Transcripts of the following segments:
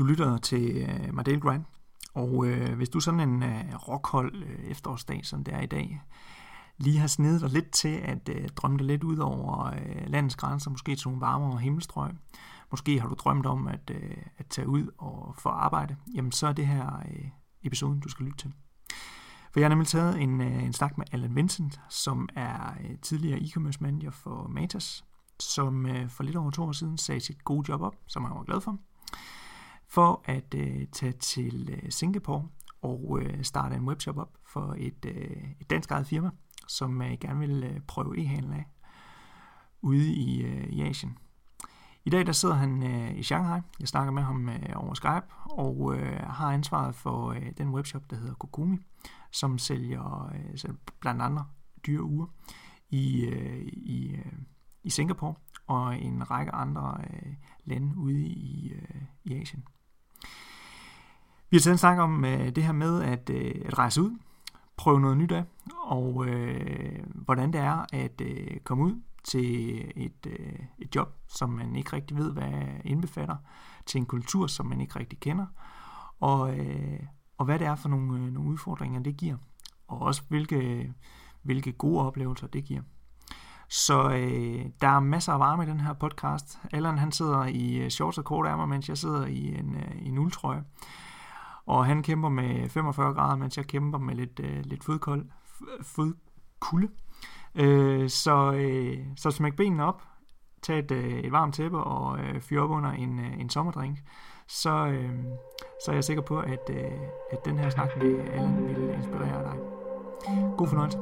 Du lytter til øh, Mardale Grind, og øh, hvis du sådan en øh, rockhold øh, efterårsdag, som det er i dag, lige har snedet dig lidt til at øh, drømme dig lidt ud over øh, landets grænser, måske til nogle varmere himmelstrøg, måske har du drømt om at, øh, at tage ud og få arbejde, jamen så er det her øh, episoden, du skal lytte til. For jeg har nemlig taget en, øh, en snak med Allan Vincent, som er øh, tidligere e-commerce manager for Matas, som øh, for lidt over to år siden sagde sit gode job op, som han var glad for for at øh, tage til øh, Singapore og øh, starte en webshop op for et, øh, et dansk eget firma, som øh, gerne vil øh, prøve e-handel af ude i, øh, i Asien. I dag der sidder han øh, i Shanghai. Jeg snakker med ham øh, over Skype og øh, har ansvaret for øh, den webshop, der hedder Kokumi, som sælger øh, blandt andet dyre uger i, øh, i, øh, i Singapore og en række andre øh, lande ude i, øh, i Asien. Vi har taget en snak om øh, det her med at, øh, at rejse ud, prøve noget nyt af, og øh, hvordan det er at øh, komme ud til et, øh, et job, som man ikke rigtig ved, hvad indbefatter, til en kultur, som man ikke rigtig kender, og, øh, og hvad det er for nogle, øh, nogle udfordringer, det giver, og også hvilke, hvilke gode oplevelser det giver. Så øh, der er masser af varme i den her podcast. Allan han sidder i øh, shorts og korte ærmer, mens jeg sidder i en, øh, i en uldtrøje. Og han kæmper med 45 grader, mens jeg kæmper med lidt, øh, lidt fodkold, fodkulde. Øh, så, øh, så smæk benene op, tag et, øh, et varmt tæppe og øh, fyr op under en, øh, en sommerdrink. Så, øh, så er jeg sikker på, at, øh, at den her snak med Allan vil inspirere dig. God fornøjelse.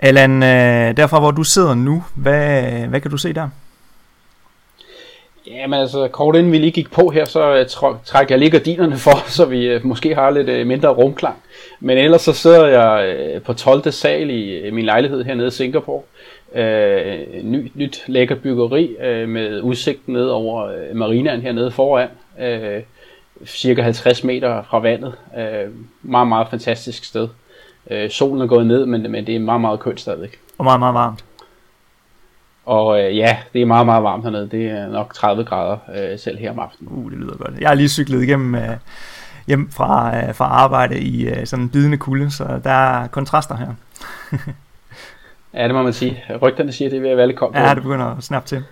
Allan, øh, derfra hvor du sidder nu, hvad, hvad kan du se der? Ja, men altså, kort inden vi lige gik på her, så øh, trækker jeg lige gardinerne for, så vi øh, måske har lidt øh, mindre rumklang. Men ellers så sidder jeg på 12. sal i min lejlighed hernede i Singapore. Øh, ny, nyt lækker byggeri øh, med udsigt ned over øh, marinaen hernede foran. Øh, cirka 50 meter fra vandet. Øh, meget, meget fantastisk sted. Øh, solen er gået ned, men, men det er meget, meget kønt stadigvæk. Og meget, meget varmt. Og øh, ja, det er meget, meget varmt hernede. Det er nok 30 grader øh, selv her om aftenen. Uh, det lyder godt. Jeg har lige cyklet igennem øh, hjem fra, øh, fra arbejde i øh, sådan en bidende kulde, så der er kontraster her. ja, det må man sige. Rygterne siger, det er ved at være lidt koldt. Ja, det begynder at snappe til.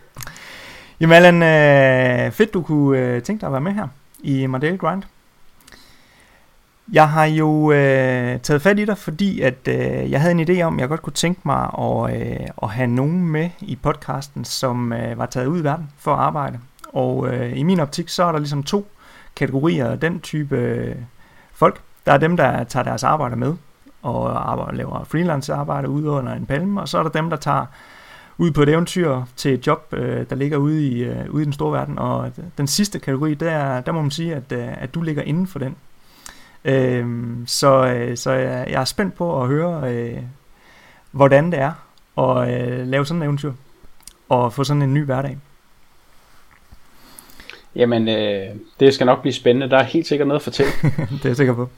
Jamen Allan, øh, fedt du kunne øh, tænke dig at være med her i Mardale Grind. Jeg har jo øh, taget fat i dig, fordi at øh, jeg havde en idé om, at jeg godt kunne tænke mig at, øh, at have nogen med i podcasten, som øh, var taget ud i verden for at arbejde. Og øh, i min optik, så er der ligesom to kategorier af den type øh, folk. Der er dem, der tager deres arbejde med, og arbejder, laver freelance arbejde ude under en palme, og så er der dem, der tager ud på et eventyr til et job, øh, der ligger ude i, øh, ude i den store verden. Og den sidste kategori, der, der må man sige, at, øh, at du ligger inden for den. Øh, så øh, så jeg, jeg er spændt på at høre, øh, hvordan det er at øh, lave sådan en eventyr og få sådan en ny hverdag. Jamen, øh, det skal nok blive spændende. Der er helt sikkert noget at fortælle. det er jeg sikker på.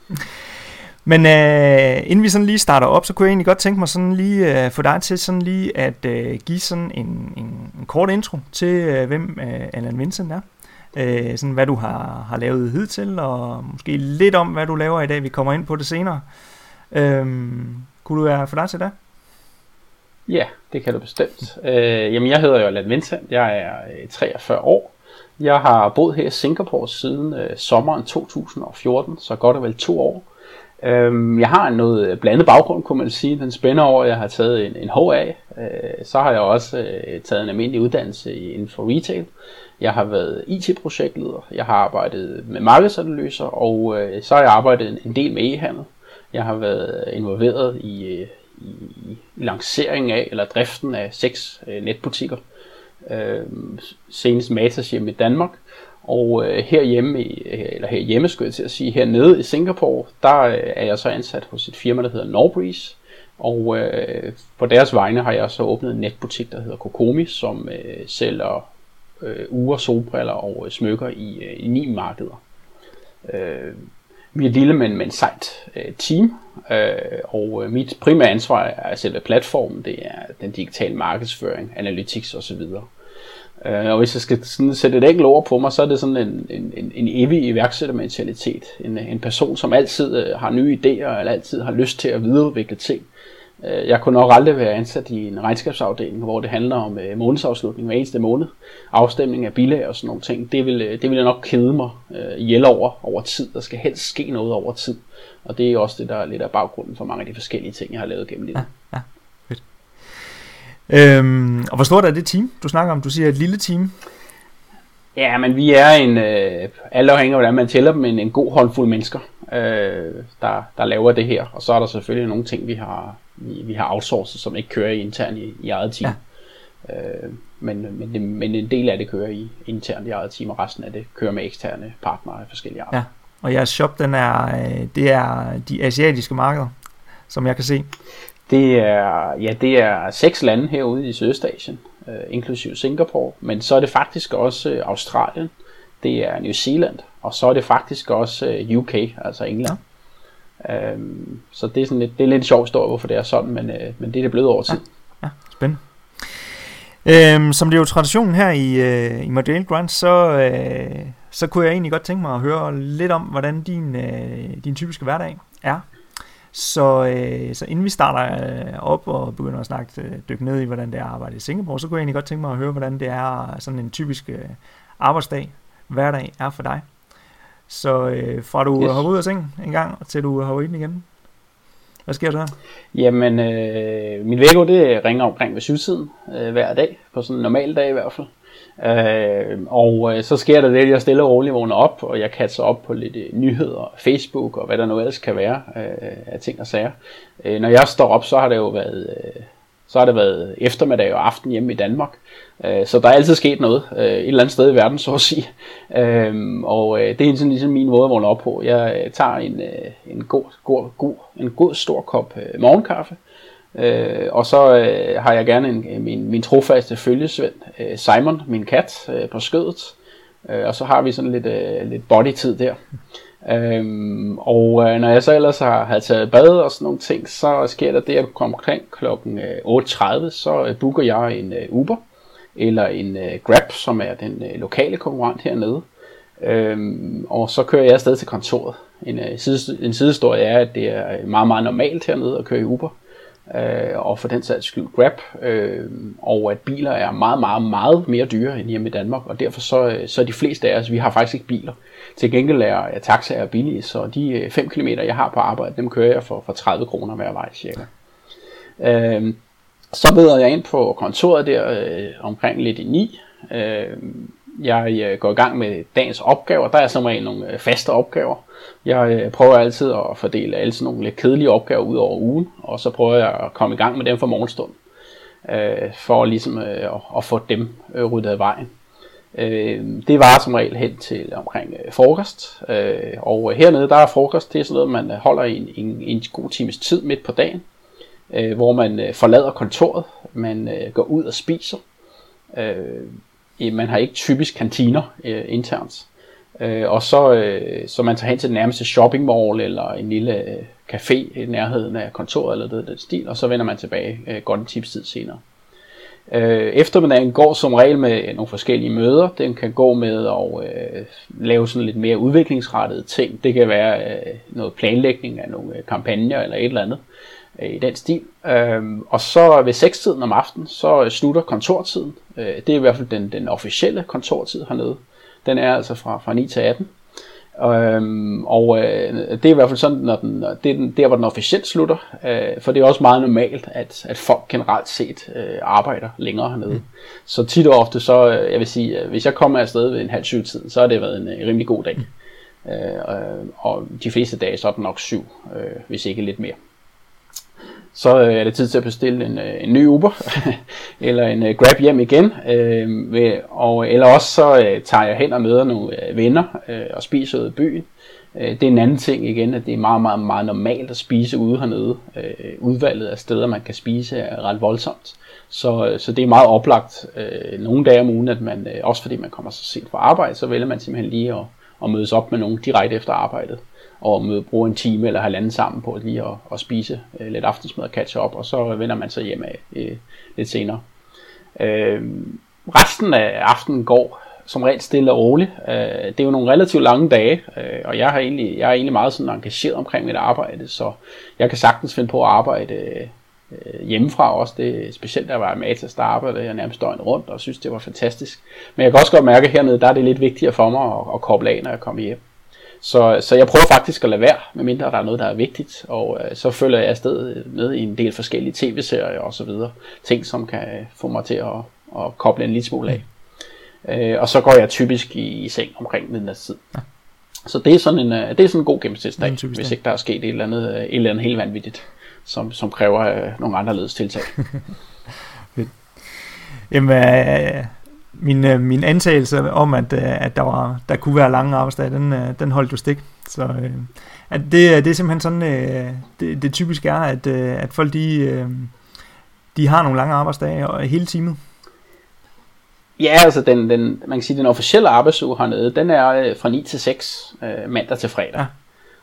Men øh, inden vi sådan lige starter op, så kunne jeg egentlig godt tænke mig sådan lige øh, få dig til sådan lige at øh, give sådan en, en, en kort intro til, øh, hvem øh, Allan Vincent er øh, sådan hvad du har, har lavet hidtil, og måske lidt om, hvad du laver i dag. Vi kommer ind på det senere. Øh, kunne du være for dig til det? Ja, det kan du bestemt. Øh, jamen, jeg hedder jo Alan Vincent. Jeg er øh, 43 år. Jeg har boet her i Singapore siden øh, sommeren 2014, så godt og vel to år. Øh, jeg har en noget øh, blandet baggrund, kunne man sige. Den spænder over, jeg har taget en, en HA. Øh, så har jeg også øh, taget en almindelig uddannelse inden for retail. Jeg har været IT-projektleder, jeg har arbejdet med markedsanalyser, og øh, så har jeg arbejdet en del med e-handel. Jeg har været øh, involveret i, øh, i, i lanceringen af, eller driften af seks øh, netbutikker. Øh, senest Matas hjemme i Danmark, Og øh, herhjemme, i, øh, eller herhjemme skulle jeg til at sige, hernede i Singapore, der øh, er jeg så ansat hos et firma, der hedder Norbreeze. Og øh, på deres vegne har jeg så åbnet en netbutik, der hedder Kokomi, som øh, sælger øh, uger, solbriller og øh, smykker i, øh, i ni markeder. Øh, vi er et lille, men, men sejt øh, team, øh, og øh, mit primære ansvar er selve platformen, det er den digitale markedsføring, analytics osv. Øh, og hvis jeg skal sådan sætte et enkelt ord på mig, så er det sådan en, en, en, en evig iværksættermentalitet. En, en person, som altid øh, har nye idéer, eller altid har lyst til at videreudvikle ting. Øh, jeg kunne nok aldrig være ansat i en regnskabsafdeling, hvor det handler om øh, månedsafslutning hver eneste måned, afstemning af bilag og sådan nogle ting. Det vil, det vil jeg nok kede mig øh, ihjel over, over tid. Der skal helst ske noget over tid. Og det er også det, der er lidt af baggrunden for mange af de forskellige ting, jeg har lavet gennem livet. Ja, ja, fedt. Øhm, og hvor stort er det team, du snakker om? Du siger et lille team. Ja, men vi er en, øh, alle afhængig af hvordan man tæller dem, en, en god håndfuld mennesker, øh, der, der laver det her. Og så er der selvfølgelig nogle ting, vi har, vi, vi har outsourcet, som ikke kører internt i, i eget team. Ja. Øh, men, men, det, men en del af det kører i internt i eget team, og resten af det kører med eksterne partnere af forskellige arter. Ja. Og jeres shop, den er, øh, det er de asiatiske markeder, som jeg kan se. Det er, ja, det er seks lande herude i Sydøstasien, øh, inklusive Singapore, men så er det faktisk også øh, Australien, det er New Zealand, og så er det faktisk også øh, UK, altså England. Ja. Øhm, så det er, sådan lidt, det er lidt sjovt historie, hvorfor det er sådan, men, øh, men det er det blevet over tid. Ja, ja spændende. Øhm, som det er jo traditionen her i, øh, i Model Grand, så, øh, så kunne jeg egentlig godt tænke mig at høre lidt om, hvordan din, øh, din typiske hverdag er. Så, øh, så inden vi starter øh, op og begynder at snakke, øh, dykke ned i, hvordan det er at arbejde i Singapore, så kunne jeg egentlig godt tænke mig at høre, hvordan det er sådan en typisk øh, arbejdsdag, hverdag er for dig. Så øh, fra du yes. hopper ud af sengen en gang, til du hopper ind igen. Hvad sker der? Jamen, øh, mit vækkeord det ringer omkring ved syvtiden øh, hver dag, på sådan en normal dag i hvert fald. Øh, og øh, så sker der det, at jeg stille og roligt vågner op, og jeg kaster op på lidt øh, nyheder, Facebook og hvad der nu ellers kan være øh, af ting og sager. Øh, når jeg står op, så har det jo været, øh, så har det været eftermiddag og aften hjemme i Danmark. Øh, så der er altid sket noget øh, et eller andet sted i verden, så at sige. Øhm, og øh, det er sådan ligesom min måde at vågne op på. Jeg tager en, en, god, god, god, en god stor kop morgenkaffe, Øh, og så øh, har jeg gerne en, min, min trofaste følgesvend, øh, Simon, min kat, øh, på skødet. Øh, og så har vi sådan lidt, øh, lidt body-tid der. Øhm, og øh, når jeg så ellers har, har taget bad og sådan nogle ting, så sker der det, at kommer omkring kl. 8.30, øh, så øh, booker jeg en øh, Uber eller en øh, Grab, som er den øh, lokale konkurrent hernede. Øhm, og så kører jeg afsted til kontoret. En, øh, side, en sidehistorie er, at det er øh, meget, meget normalt hernede at køre i Uber øh, og for den sags skyld Grab, øh, og at biler er meget, meget, meget mere dyre end hjemme i Danmark, og derfor så, øh, så er de fleste af os, vi har faktisk ikke biler. Til gengæld er, er taxaer billige, så de øh, 5 km, jeg har på arbejde, dem kører jeg for, for 30 kroner hver vej cirka. Øh, så møder jeg ind på kontoret der øh, omkring lidt i 9. Øh, jeg øh, går i gang med dagens opgaver. Der er som regel nogle øh, faste opgaver. Jeg øh, prøver altid at fordele alle sådan nogle lidt kedelige opgaver ud over ugen, og så prøver jeg at komme i gang med dem for morgenstund, øh, for ligesom øh, at få dem øh, ryddet af vejen. Det var som regel hen til omkring frokost, og hernede der er frokost, det er sådan noget, man holder i en, en, en god times tid midt på dagen, hvor man forlader kontoret, man går ud og spiser, Øh, man har ikke typisk kantiner øh, internt. Øh, og så, øh, så man tager hen til den nærmeste shopping mall eller en lille øh, café i nærheden af kontoret eller det, det stil, og så vender man tilbage øh, godt en times tid senere. Øh, eftermiddagen går som regel med nogle forskellige møder. Den kan gå med at øh, lave sådan lidt mere udviklingsrettede ting. Det kan være øh, noget planlægning af nogle øh, kampagner eller et eller andet øh, i den stil. Øh, og så ved 6-tiden om aftenen, så slutter kontortiden. Øh, det er i hvert fald den, den officielle kontortid hernede. Den er altså fra, fra 9 til 18. Øhm, og øh, det er i hvert fald sådan, når den, det er den, der, hvor den officielt slutter. Øh, for det er også meget normalt, at, at folk generelt set øh, arbejder længere hernede. Mm. Så tit og ofte, så øh, jeg vil sige, hvis jeg kommer afsted ved en halv syv tid, så har det været en, en rimelig god dag. Mm. Øh, og de fleste dage, så er det nok syv, øh, hvis ikke lidt mere så øh, er det tid til at bestille en, øh, en ny Uber, eller en øh, Grab hjem igen, øh, ved, og, øh, eller også så øh, tager jeg hen og møder nogle øh, venner øh, og spiser ude i byen. Øh, det er en anden ting igen, at det er meget, meget, meget normalt at spise ude hernede. Øh, udvalget af steder, man kan spise er ret voldsomt. Så, øh, så det er meget oplagt øh, nogle dage om ugen, at man, øh, også fordi man kommer så sent fra arbejde, så vælger man simpelthen lige at, at mødes op med nogen direkte efter arbejdet og møde, bruge en time eller halvanden sammen på lige at, at spise øh, lidt aftensmad og catch op, og så vender man sig hjem af øh, lidt senere. Øh, resten af aftenen går som regel stille og roligt. Øh, det er jo nogle relativt lange dage, øh, og jeg, har egentlig, jeg er egentlig meget sådan engageret omkring mit arbejde, så jeg kan sagtens finde på at arbejde øh, hjemmefra også. Det er specielt, der var med Matas, der arbejdede jeg nærmest døgnet rundt, og synes, det var fantastisk. Men jeg kan også godt mærke, at hernede, der er det lidt vigtigere for mig at, at koble af, når jeg kommer hjem. Så, så jeg prøver faktisk at lade være, medmindre der er noget, der er vigtigt, og øh, så følger jeg afsted med i en del forskellige tv-serier og så videre. Ting, som kan få mig til at, at koble en lille smule af. Øh, og så går jeg typisk i, i seng omkring midnatstid. Ja. Så det er sådan en, øh, det er sådan en god gennemsnitsdag, hvis ikke der er sket et eller andet, øh, et eller andet helt vanvittigt, som, som kræver øh, nogle anderledes tiltag. Jamen, øh, min, øh, min antagelse om, at, øh, at der, var, der kunne være lange arbejdsdage, den, øh, den holdt jo stik. Så øh, at det, det er simpelthen sådan, øh, det, det typisk er, at, øh, at folk de, øh, de har nogle lange arbejdsdage og hele timet. Ja, altså den, den, man kan sige, den officielle arbejdsuge hernede, den er øh, fra 9 til 6 øh, mandag til fredag. Ja.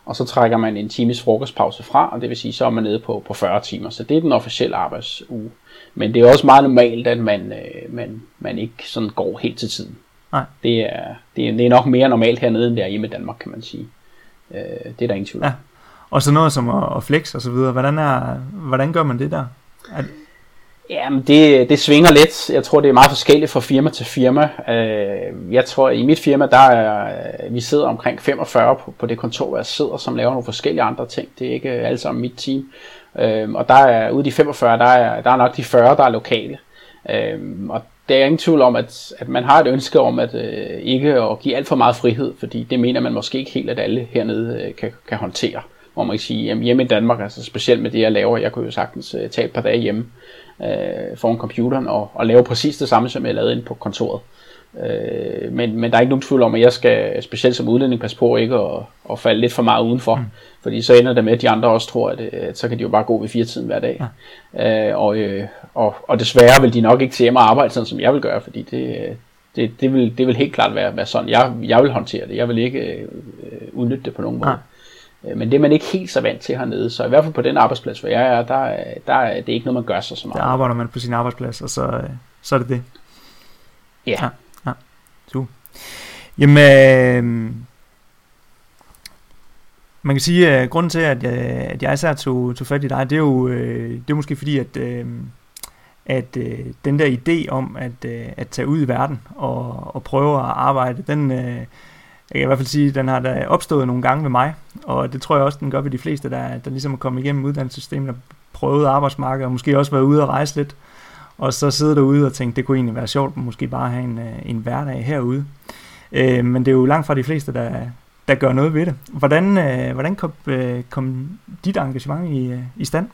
Og så trækker man en times frokostpause fra, og det vil sige, så er man nede på, på 40 timer. Så det er den officielle arbejdsuge. Men det er også meget normalt, at man, øh, man, man ikke sådan går helt til tiden. Nej. Det, er, det, er, det er nok mere normalt hernede, end det er hjemme i Danmark, kan man sige. Øh, det er der ingen tvivl Ja. Og så noget som at, at flex og så videre. Hvordan, er, hvordan gør man det der? Er, Jamen, det, det svinger lidt. Jeg tror, det er meget forskelligt fra firma til firma. Øh, jeg tror, i mit firma, der er, vi sidder omkring 45 på, på det kontor, hvor jeg sidder, som laver nogle forskellige andre ting. Det er ikke alle sammen mit team. Øhm, og der er, ude de 45, der er, der er nok de 40, der er lokale. Øhm, og der er ingen tvivl om, at, at man har et ønske om at øh, ikke at give alt for meget frihed, fordi det mener man måske ikke helt, at alle hernede øh, kan, kan håndtere. Hvor man kan sige, at hjemme i Danmark, altså specielt med det, jeg laver, jeg kunne jo sagtens øh, tage et par dage hjemme øh, foran computeren og, og lave præcis det samme, som jeg lavede inde på kontoret. Øh, men, men der er ikke nogen tvivl om, at jeg skal specielt som udlænding passe på ikke at, at falde lidt for meget udenfor. Mm. Fordi så ender det med, at de andre også tror, at, øh, at så kan de jo bare gå ved fire tiden hver dag. Ja. Øh, og, øh, og, og desværre vil de nok ikke til hjemme og arbejde sådan, som jeg vil gøre, fordi det, det, det, vil, det vil helt klart være, være sådan, jeg, jeg vil håndtere det. Jeg vil ikke øh, udnytte det på nogen måde. Ja. Øh, men det er man ikke helt så vant til hernede. Så i hvert fald på den arbejdsplads, hvor jeg er, der, der er det ikke noget, man gør sig så meget. Der arbejder man på sin arbejdsplads, og så, så er det det. Ja. ja. ja. Så. Jamen, øh, man kan sige, at grunden til, at jeg, at jeg især tog, tog fat i dig, det er jo øh, det er måske fordi, at, øh, at øh, den der idé om at, øh, at tage ud i verden og, og prøve at arbejde, den, øh, jeg kan i hvert fald sige, den har da opstået nogle gange ved mig, og det tror jeg også, den gør ved de fleste, der, der ligesom er kommet igennem uddannelsessystemet og prøvet arbejdsmarkedet, og måske også været ude og rejse lidt, og så sidde derude og tænke, det kunne egentlig være sjovt, måske bare have en, øh, en hverdag herude. Øh, men det er jo langt fra de fleste, der, der gør noget ved det. Hvordan, øh, hvordan kom, øh, kom dit engagement i, øh, i stand?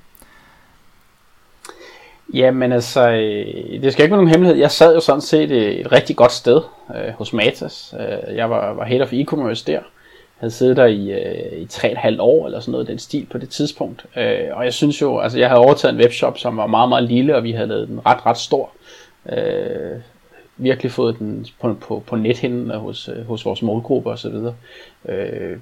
Jamen altså, øh, det skal ikke være nogen hemmelighed. Jeg sad jo sådan set et, et rigtig godt sted øh, hos Matas. Øh, jeg var, var head of e-commerce der. Jeg havde siddet der i, øh, i 3,5 år eller sådan noget den stil på det tidspunkt. Øh, og jeg synes jo, altså jeg havde overtaget en webshop, som var meget, meget lille, og vi havde lavet den ret, ret stor. Øh, virkelig fået den på, på, på nethinden hos, hos vores målgruppe osv. Øh,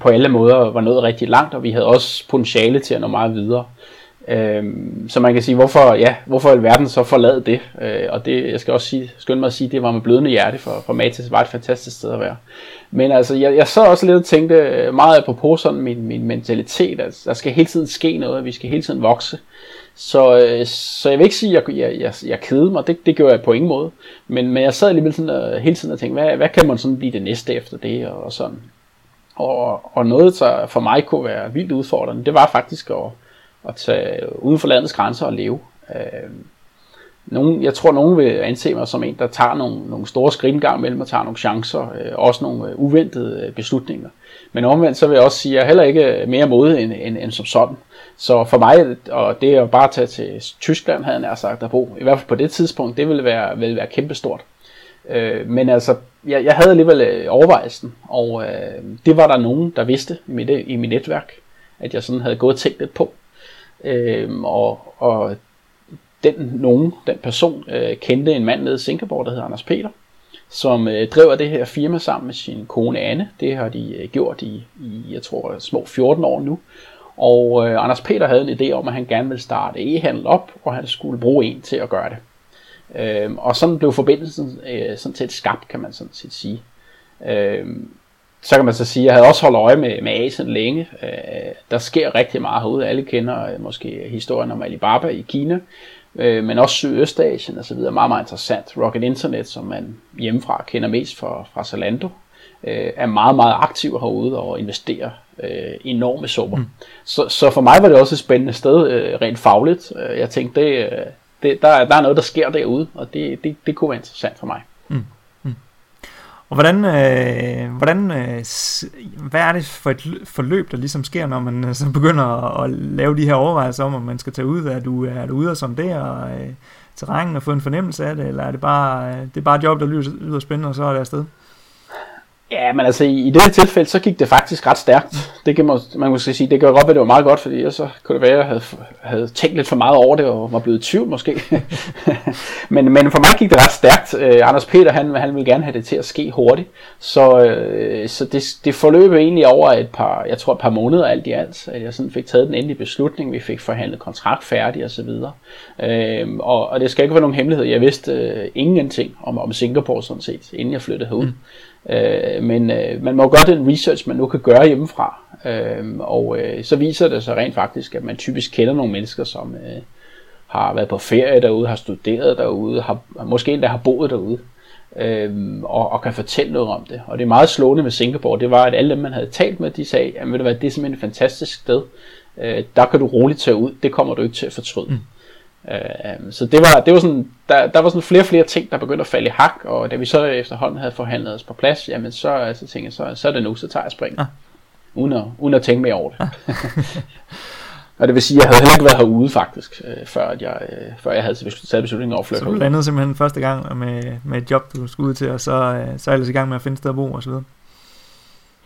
på alle måder var noget rigtig langt, og vi havde også potentiale til at nå meget videre. Øh, Øhm, så man kan sige, hvorfor, ja, hvorfor i verden så forlade det? Øh, og det, jeg skal også sige, skynde mig at sige, det var med blødende hjerte, for, for Matas var et fantastisk sted at være. Men altså, jeg, jeg så også lidt og tænkte meget på sådan min, min mentalitet, at der skal hele tiden ske noget, vi skal hele tiden vokse. Så, øh, så jeg vil ikke sige, at jeg, jeg, jeg, jeg kedede mig, det, det gjorde jeg på ingen måde. Men, men jeg sad alligevel sådan, og, hele tiden og tænkte, hvad, hvad kan man sådan blive det næste efter det, og, og sådan. Og, og noget, der for mig kunne være vildt udfordrende, det var faktisk at, at tage uden for landets grænser og leve. Øh, nogen, jeg tror, nogen vil anse mig som en, der tager nogle, nogle store skridt en gang og tager nogle chancer, øh, også nogle øh, uventede øh, beslutninger. Men omvendt så vil jeg også sige, at jeg er heller ikke øh, mere modig end, end, end som sådan. Så for mig, og det at bare at tage til Tyskland, havde jeg sagt at bo, i hvert fald på det tidspunkt, det ville være, ville være kæmpestort. Øh, men altså, jeg, jeg havde alligevel øh, overvejelsen, og øh, det var der nogen, der vidste i mit, i mit netværk, at jeg sådan havde gået og tænkt lidt på. Øh, og, og den nogen, den person, øh, kendte en mand nede i Singapore, der hedder Anders Peter, som øh, driver det her firma sammen med sin kone Anne. Det har de øh, gjort i, i, jeg tror, små 14 år nu. Og øh, Anders Peter havde en idé om, at han gerne ville starte e-handel op, og han skulle bruge en til at gøre det. Øh, og sådan blev forbindelsen øh, sådan set skabt, kan man sådan set sige. Øh, så kan man så sige, at jeg havde også holdt øje med, med Asien længe. Øh, der sker rigtig meget herude. Alle kender øh, måske historien om Alibaba i Kina, øh, men også Sydøstasien og så videre. Meget, meget interessant. Rocket Internet, som man hjemmefra kender mest fra, fra Zalando, øh, er meget, meget aktiv herude og investerer øh, enorme summer. Mm. Så, så for mig var det også et spændende sted, øh, rent fagligt. Øh, jeg tænkte, det, øh, det, der, der er noget, der sker derude, og det, det, det kunne være interessant for mig. Mm. Og hvordan, øh, hvordan øh, hvad er det for et forløb, der ligesom sker, når man øh, så begynder at, at lave de her overvejelser om, om man skal tage ud? Er du, er du ude og som det, og øh, terrænen og få en fornemmelse af det, eller er det bare, øh, det er bare et job, der lyder, lyder spændende, og så er det afsted? Ja, men altså i, i det her tilfælde, så gik det faktisk ret stærkt. Det kan man, man måske sige, det gør godt, at det var meget godt, fordi så kunne det være, at jeg havde, havde tænkt lidt for meget over det, og var blevet i tvivl måske. men, men for mig gik det ret stærkt. Uh, Anders Peter, han, han ville gerne have det til at ske hurtigt. Så, uh, så det, det forløb egentlig over et par, jeg tror et par måneder alt i alt, at jeg sådan fik taget den endelige beslutning. Vi fik forhandlet kontrakt færdig og så videre. Uh, og, og det skal ikke være nogen hemmelighed. Jeg vidste uh, ingenting om, om Singapore sådan set, inden jeg flyttede herud. Mm. Øh, men øh, man må gøre den research, man nu kan gøre hjemmefra. Øh, og øh, så viser det sig rent faktisk, at man typisk kender nogle mennesker, som øh, har været på ferie derude, har studeret derude, har, måske endda har boet derude. Øh, og, og kan fortælle noget om det. Og det er meget slående med Singapore, det var, at alle dem, man havde talt med, de sagde, at ved du hvad, det er simpelthen et fantastisk sted. Øh, der kan du roligt tage ud, det kommer du ikke til at fortryde. Mm. Øh, så det var, det var sådan, der, der var sådan flere og flere ting, der begyndte at falde i hak, og da vi så efterhånden havde forhandlet os på plads, jamen så, altså, tænkte jeg, så, så er det nu, så tager jeg spring. Ja. Uden, at, uden at tænke mere over det. Ja. og det vil sige, at jeg havde heller ikke været herude faktisk, øh, før, at jeg, øh, før jeg havde taget beslutningen over flytte Så du landede simpelthen første gang med, med et job, du skulle ud til, og så, øh, så er ellers i gang med at finde sted at bo og så videre.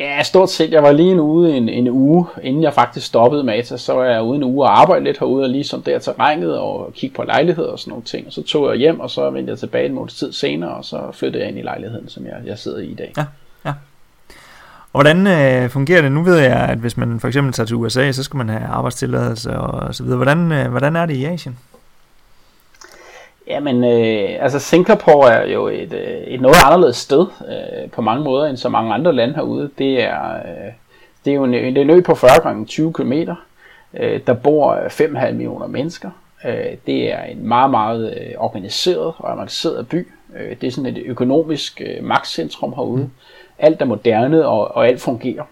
Ja, stort set. Jeg var lige en ude en, en uge, inden jeg faktisk stoppede Mata, så var jeg ude en uge og arbejde lidt herude, og lige som der terrænet og kigge på lejligheder og sådan nogle ting. Og så tog jeg hjem, og så vendte jeg tilbage en måneds tid senere, og så flyttede jeg ind i lejligheden, som jeg, jeg sidder i i dag. Ja, ja. Og hvordan øh, fungerer det? Nu ved jeg, at hvis man for eksempel tager til USA, så skal man have arbejdstilladelse og så videre. Hvordan, øh, hvordan er det i Asien? Jamen, øh, altså Singapore er jo et, øh, et noget anderledes sted øh, på mange måder end så mange andre lande herude. Det er, øh, det er jo en, en ø på 40 gange 20 km. Øh, der bor 5,5 millioner mennesker. Øh, det er en meget, meget øh, organiseret og avanceret by. Øh, det er sådan et økonomisk øh, magtcentrum herude. Alt er moderne og, og alt fungerer.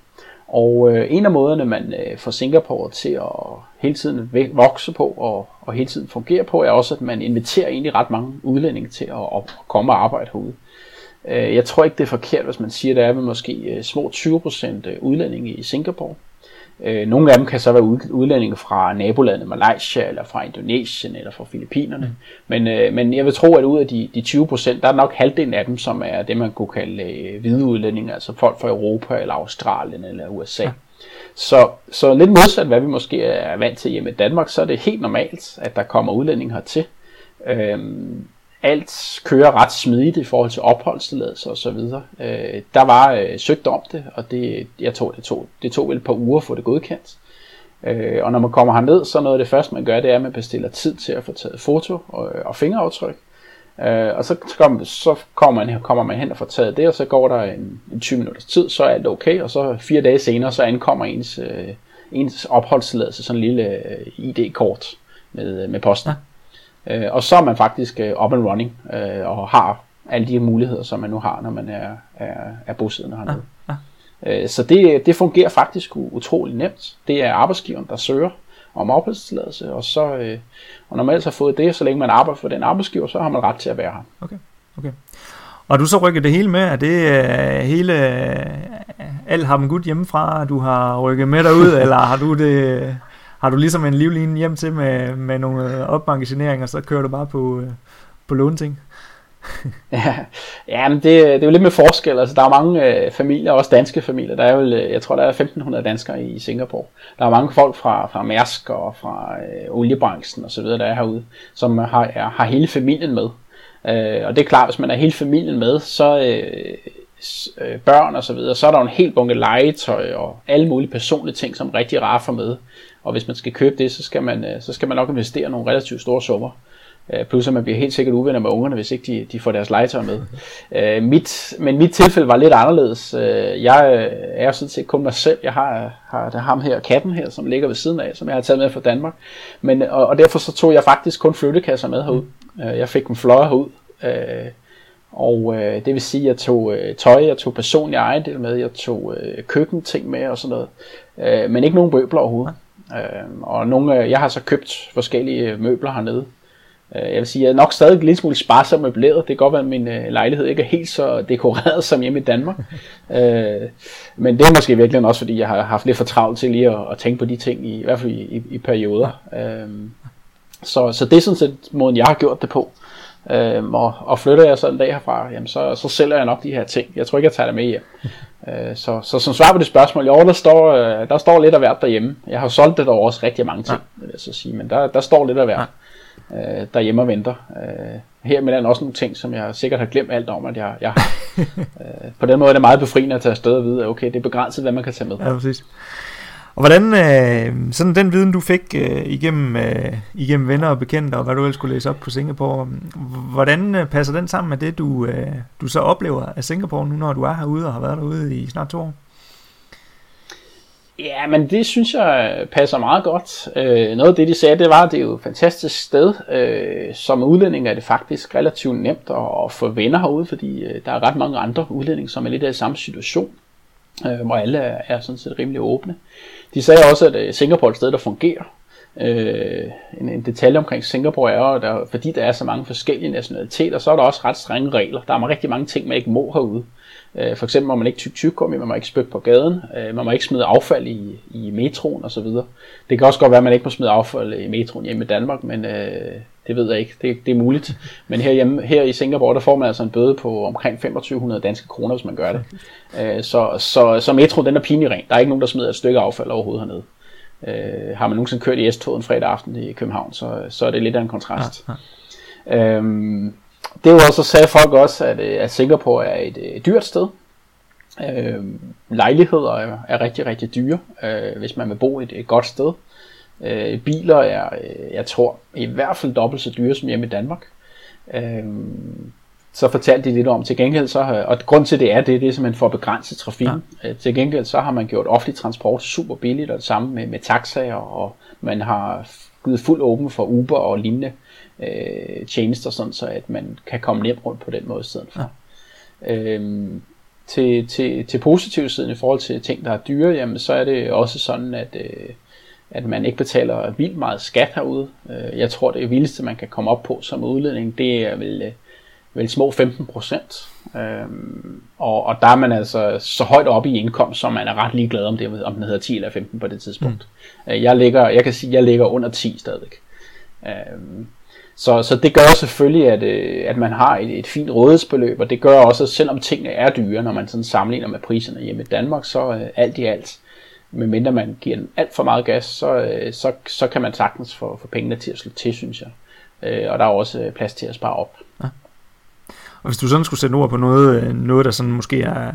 Og øh, en af måderne, man øh, får Singapore til at hele tiden vokse på og, og hele tiden fungere på, er også, at man inviterer egentlig ret mange udlændinge til at, at komme og arbejde herude. Øh, jeg tror ikke, det er forkert, hvis man siger, at der er måske øh, små 20% øh, udlændinge i Singapore. Nogle af dem kan så være udlændinge fra nabolandet Malaysia, eller fra Indonesien, eller fra Filippinerne. Mm. Men, men jeg vil tro, at ud af de, de 20 procent, der er nok halvdelen af dem, som er det, man kunne kalde hvide udlændinge, altså folk fra Europa, eller Australien, eller USA. Ja. Så, så lidt modsat, hvad vi måske er vant til hjemme i Danmark, så er det helt normalt, at der kommer udlændinge hertil. Øhm, alt kører ret smidigt i forhold til opholdstilladelse og så videre. Øh, der var øh, søgt om det, og det, jeg tror, det tog, det tog vel et par uger at få det godkendt. Øh, og når man kommer herned, så noget af det første, man gør, det er, at man bestiller tid til at få taget foto og, og fingeraftryk. Øh, og så, kommer, så kommer, man, kommer man hen og får taget det, og så går der en, en 20 minutters tid, så er alt okay, og så fire dage senere, så ankommer ens, øh, ens opholdstilladelse, sådan en lille øh, ID-kort med, med posten. Øh, og så er man faktisk øh, up and running øh, og har alle de muligheder, som man nu har, når man er, er, er bosiddende hernede. Ja, ja. Øh, så det, det fungerer faktisk utrolig nemt. Det er arbejdsgiveren, der søger, om opholdstilladelse, og så, øh, og når man ellers har fået det, så længe man arbejder for den arbejdsgiver, så har man ret til at være her. Okay, okay. Og du så rykket det hele med? Er det uh, hele, uh, alt har man godt hjemmefra, du har rykket med derud, eller har du det, har du ligesom en livlinje hjem til med, med nogle opmagasineringer, så kører du bare på, uh, på lånting? ja, ja men det, det er jo lidt med forskel. Altså, der er mange øh, familier, også danske familier. Der er jo, øh, jeg tror, der er 1500 danskere i Singapore. Der er mange folk fra, fra Mærsk og fra øh, oliebranchen osv., der er herude, som har, er, har hele familien med. Øh, og det er klart, hvis man er hele familien med, så øh, øh, børn og så videre, så er der jo en helt bunke legetøj og alle mulige personlige ting, som er rigtig rart for med. Og hvis man skal købe det, så skal man, øh, så skal man nok investere nogle relativt store summer. Øh, plus at man bliver helt sikkert uvenner med ungerne, hvis ikke de, de får deres legetøj med. Øh, mit, men mit tilfælde var lidt anderledes. Øh, jeg er er sådan set kun mig selv. Jeg har, har ham her, katten her, som ligger ved siden af, som jeg har taget med fra Danmark. Men, og, og derfor så tog jeg faktisk kun flyttekasser med herud. Øh, jeg fik dem fløjet herud. Øh, og øh, det vil sige, at jeg tog øh, tøj, jeg tog personlig ejendel med, jeg tog øh, køkkenting med og sådan noget. Øh, men ikke nogen møbler overhovedet. Øh, og nogle, øh, jeg har så købt forskellige øh, møbler hernede. Øh, jeg vil sige, jeg er nok stadig lidt smule sparsom møbleret. Det kan godt være, at min øh, lejlighed ikke er helt så dekoreret som hjemme i Danmark. øh, men det er måske virkelig også, fordi jeg har haft lidt for travlt til lige at, at tænke på de ting, i, i hvert fald i, i, i perioder. Så, så det er sådan set måden, jeg har gjort det på. Og, og flytter jeg så en dag herfra, jamen så, så sælger jeg nok de her ting. Jeg tror ikke, jeg tager det med hjem. Øh, så, så som svar på det spørgsmål, jo, der står, der står lidt af hvert derhjemme. Jeg har solgt det dog også rigtig mange ting, ja. vil jeg så sige, men der, der står lidt af hvert. Ja øh, derhjemme og venter. Øh, her med også nogle ting, som jeg sikkert har glemt alt om, at jeg, jeg øh, på den måde er det meget befriende at tage afsted og vide, at okay, det er begrænset, hvad man kan tage med. Ja, præcis. Og hvordan, øh, sådan den viden, du fik øh, igennem, øh, igennem venner og bekendte, og hvad du ellers skulle læse op på Singapore, hvordan øh, passer den sammen med det, du, øh, du så oplever af Singapore nu, når du er herude og har været derude i snart to år? Ja, men det synes jeg passer meget godt. Øh, noget af det, de sagde, det var, at det er jo et fantastisk sted. Øh, som udlænding er det faktisk relativt nemt at, at få venner herude, fordi øh, der er ret mange andre udlændinge, som er lidt af samme situation, øh, hvor alle er, er sådan set rimelig åbne. De sagde også, at øh, Singapore er et sted, der fungerer. Øh, en, en detalje omkring Singapore er, at der, fordi der er så mange forskellige nationaliteter, så er der også ret strenge regler. Der er rigtig mange ting, man ikke må herude. Øh, for eksempel må man ikke tykke tyggegummi, man må ikke spytte på gaden, øh, man må ikke smide affald i, i metroen osv. Det kan også godt være, at man ikke må smide affald i metroen hjemme i Danmark, men øh, det ved jeg ikke. Det, det er muligt. Men her, hjemme, her i Singapore, der får man altså en bøde på omkring 2500 danske kroner, hvis man gør det. Øh, så, så, så metro, den er pinlig ren. Der er ikke nogen, der smider et stykke affald overhovedet hernede. Øh, har man nogensinde kørt i S-toget en fredag aften i København, så, så er det lidt af en kontrast. Ja, ja. Øhm, det var også, så sagde folk også, at, øh, at Singapore er et, et dyrt sted. Øh, lejligheder er, er rigtig, rigtig dyre, øh, hvis man vil bo et, et godt sted. Øh, biler er, øh, jeg tror, i hvert fald dobbelt så dyre som hjemme i Danmark. Øh, så fortalte de lidt om, til gengæld så, og grund til det er det, det er simpelthen for at begrænse trafikken. Ja. Øh, til gengæld så har man gjort offentlig transport super billigt, og det samme med, med taxaer, og man har givet fuld åben for Uber og lignende øh, tjenester, sådan så at man kan komme nemt rundt på den måde i stedet for. Ja. Øhm, til, til, til positiv siden i forhold til ting, der er dyre, jamen, så er det også sådan, at, øh, at man ikke betaler vildt meget skat herude. Øh, jeg tror, det vildeste, man kan komme op på som udlænding, det er vel, øh, vel små 15 procent. Øhm, og, og der er man altså så højt oppe i indkomst, så man er ret ligeglad om det, om den hedder 10 eller 15 på det tidspunkt. Mm. Øh, jeg, ligger, jeg kan sige, jeg ligger under 10 stadigvæk. Øhm, så, så det gør selvfølgelig, at, øh, at man har et, et fint rådighedsbeløb, og det gør også, at selvom tingene er dyre, når man sådan sammenligner med priserne hjemme i Danmark, så øh, alt i alt, medmindre man giver den alt for meget gas, så, øh, så, så kan man sagtens få, få pengene til at slå til, synes jeg. Øh, og der er også øh, plads til at spare op. Ja. Og hvis du sådan skulle sætte ord på noget, øh, noget der sådan måske er,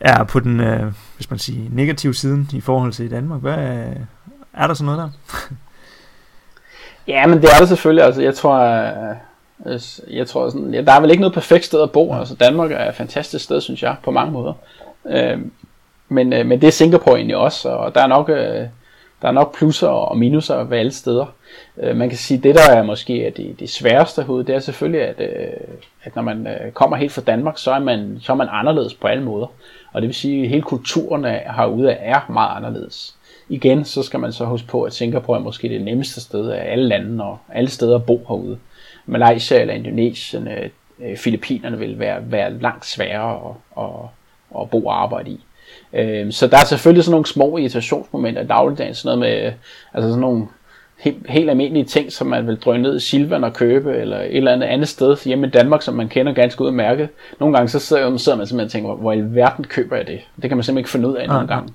er på den, øh, hvis man siger, negative siden i forhold til Danmark, hvad er, er der sådan noget der? Ja, men det er det selvfølgelig. Altså, jeg tror, øh, øh, jeg, tror sådan, ja, der er vel ikke noget perfekt sted at bo. Altså, Danmark er et fantastisk sted, synes jeg, på mange måder. Øh, men, øh, men det er Singapore egentlig også, og der er nok, øh, der er nok plusser og minuser ved alle steder. Øh, man kan sige, det der er måske er det, det sværeste hoved, det er selvfølgelig, at, øh, at når man øh, kommer helt fra Danmark, så er, man, så er man anderledes på alle måder. Og det vil sige, at hele kulturen herude er meget anderledes igen, så skal man så huske på, at Singapore er måske det nemmeste sted af alle lande og alle steder at bo herude. Malaysia eller Indonesien, øh, øh, Filippinerne vil være, være langt sværere at, at, at bo og arbejde i. Øh, så der er selvfølgelig sådan nogle små irritationsmomenter i dagligdagen, sådan noget med altså sådan nogle helt, helt almindelige ting, som man vil drøne ned i Silvan og købe, eller et eller andet andet sted hjemme i Danmark, som man kender ganske udmærket. Nogle gange så sidder, sidder man simpelthen og tænker, hvor i verden køber jeg det? Det kan man simpelthen ikke finde ud af nogle gange.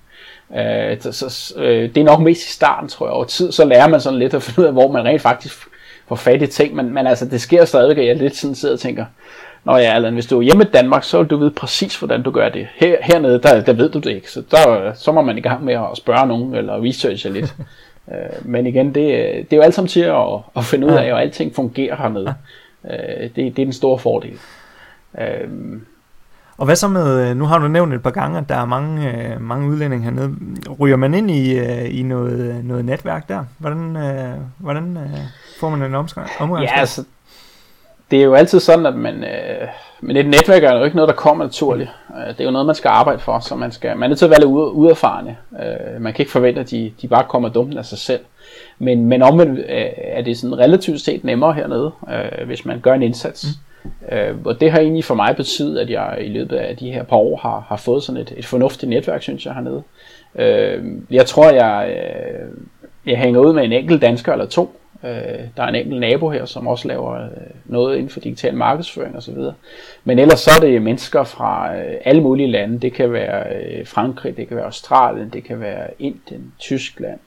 Øh, så, så, øh, det er nok mest i starten, tror jeg. Over tid, så lærer man sådan lidt at finde ud af, hvor man rent faktisk får fat i ting. Men, men altså, det sker stadig, at jeg lidt sådan sidder og tænker, Nå ja, Allan, hvis du er hjemme i Danmark, så vil du vide præcis, hvordan du gør det. Her, hernede, der, der ved du det ikke. Så der, så må man i gang med at spørge nogen, eller researche lidt. Øh, men igen, det, det er jo alt sammen til at, at finde ud af, og alting fungerer hernede. Øh, det, det er den store fordel. Øh, og hvad så med, øh, nu har du nævnt et par gange, at der er mange, øh, mange udlændinge hernede. Ryger man ind i, øh, i noget, noget netværk der? Hvordan, hvordan får man en omgang? Ja, altså, det er jo altid sådan, at man, øh, men et netværk er jo ikke noget, der kommer naturligt. Det er jo noget, man skal arbejde for, så man, skal, man er nødt til at være lidt uerfarne. man kan ikke forvente, at de, de bare kommer dumt af sig selv. Men, men omvendt er det sådan relativt set nemmere hernede, hvis man gør en indsats. Mm. Øh, og det har egentlig for mig betydet, at jeg i løbet af de her par år har, har fået sådan et, et fornuftigt netværk, synes jeg, hernede. Øh, jeg tror, jeg, øh, jeg hænger ud med en enkelt dansker eller to. Øh, der er en enkelt nabo her, som også laver øh, noget inden for digital markedsføring osv. Men ellers så er det mennesker fra øh, alle mulige lande. Det kan være øh, Frankrig, det kan være Australien, det kan være Indien, Tyskland,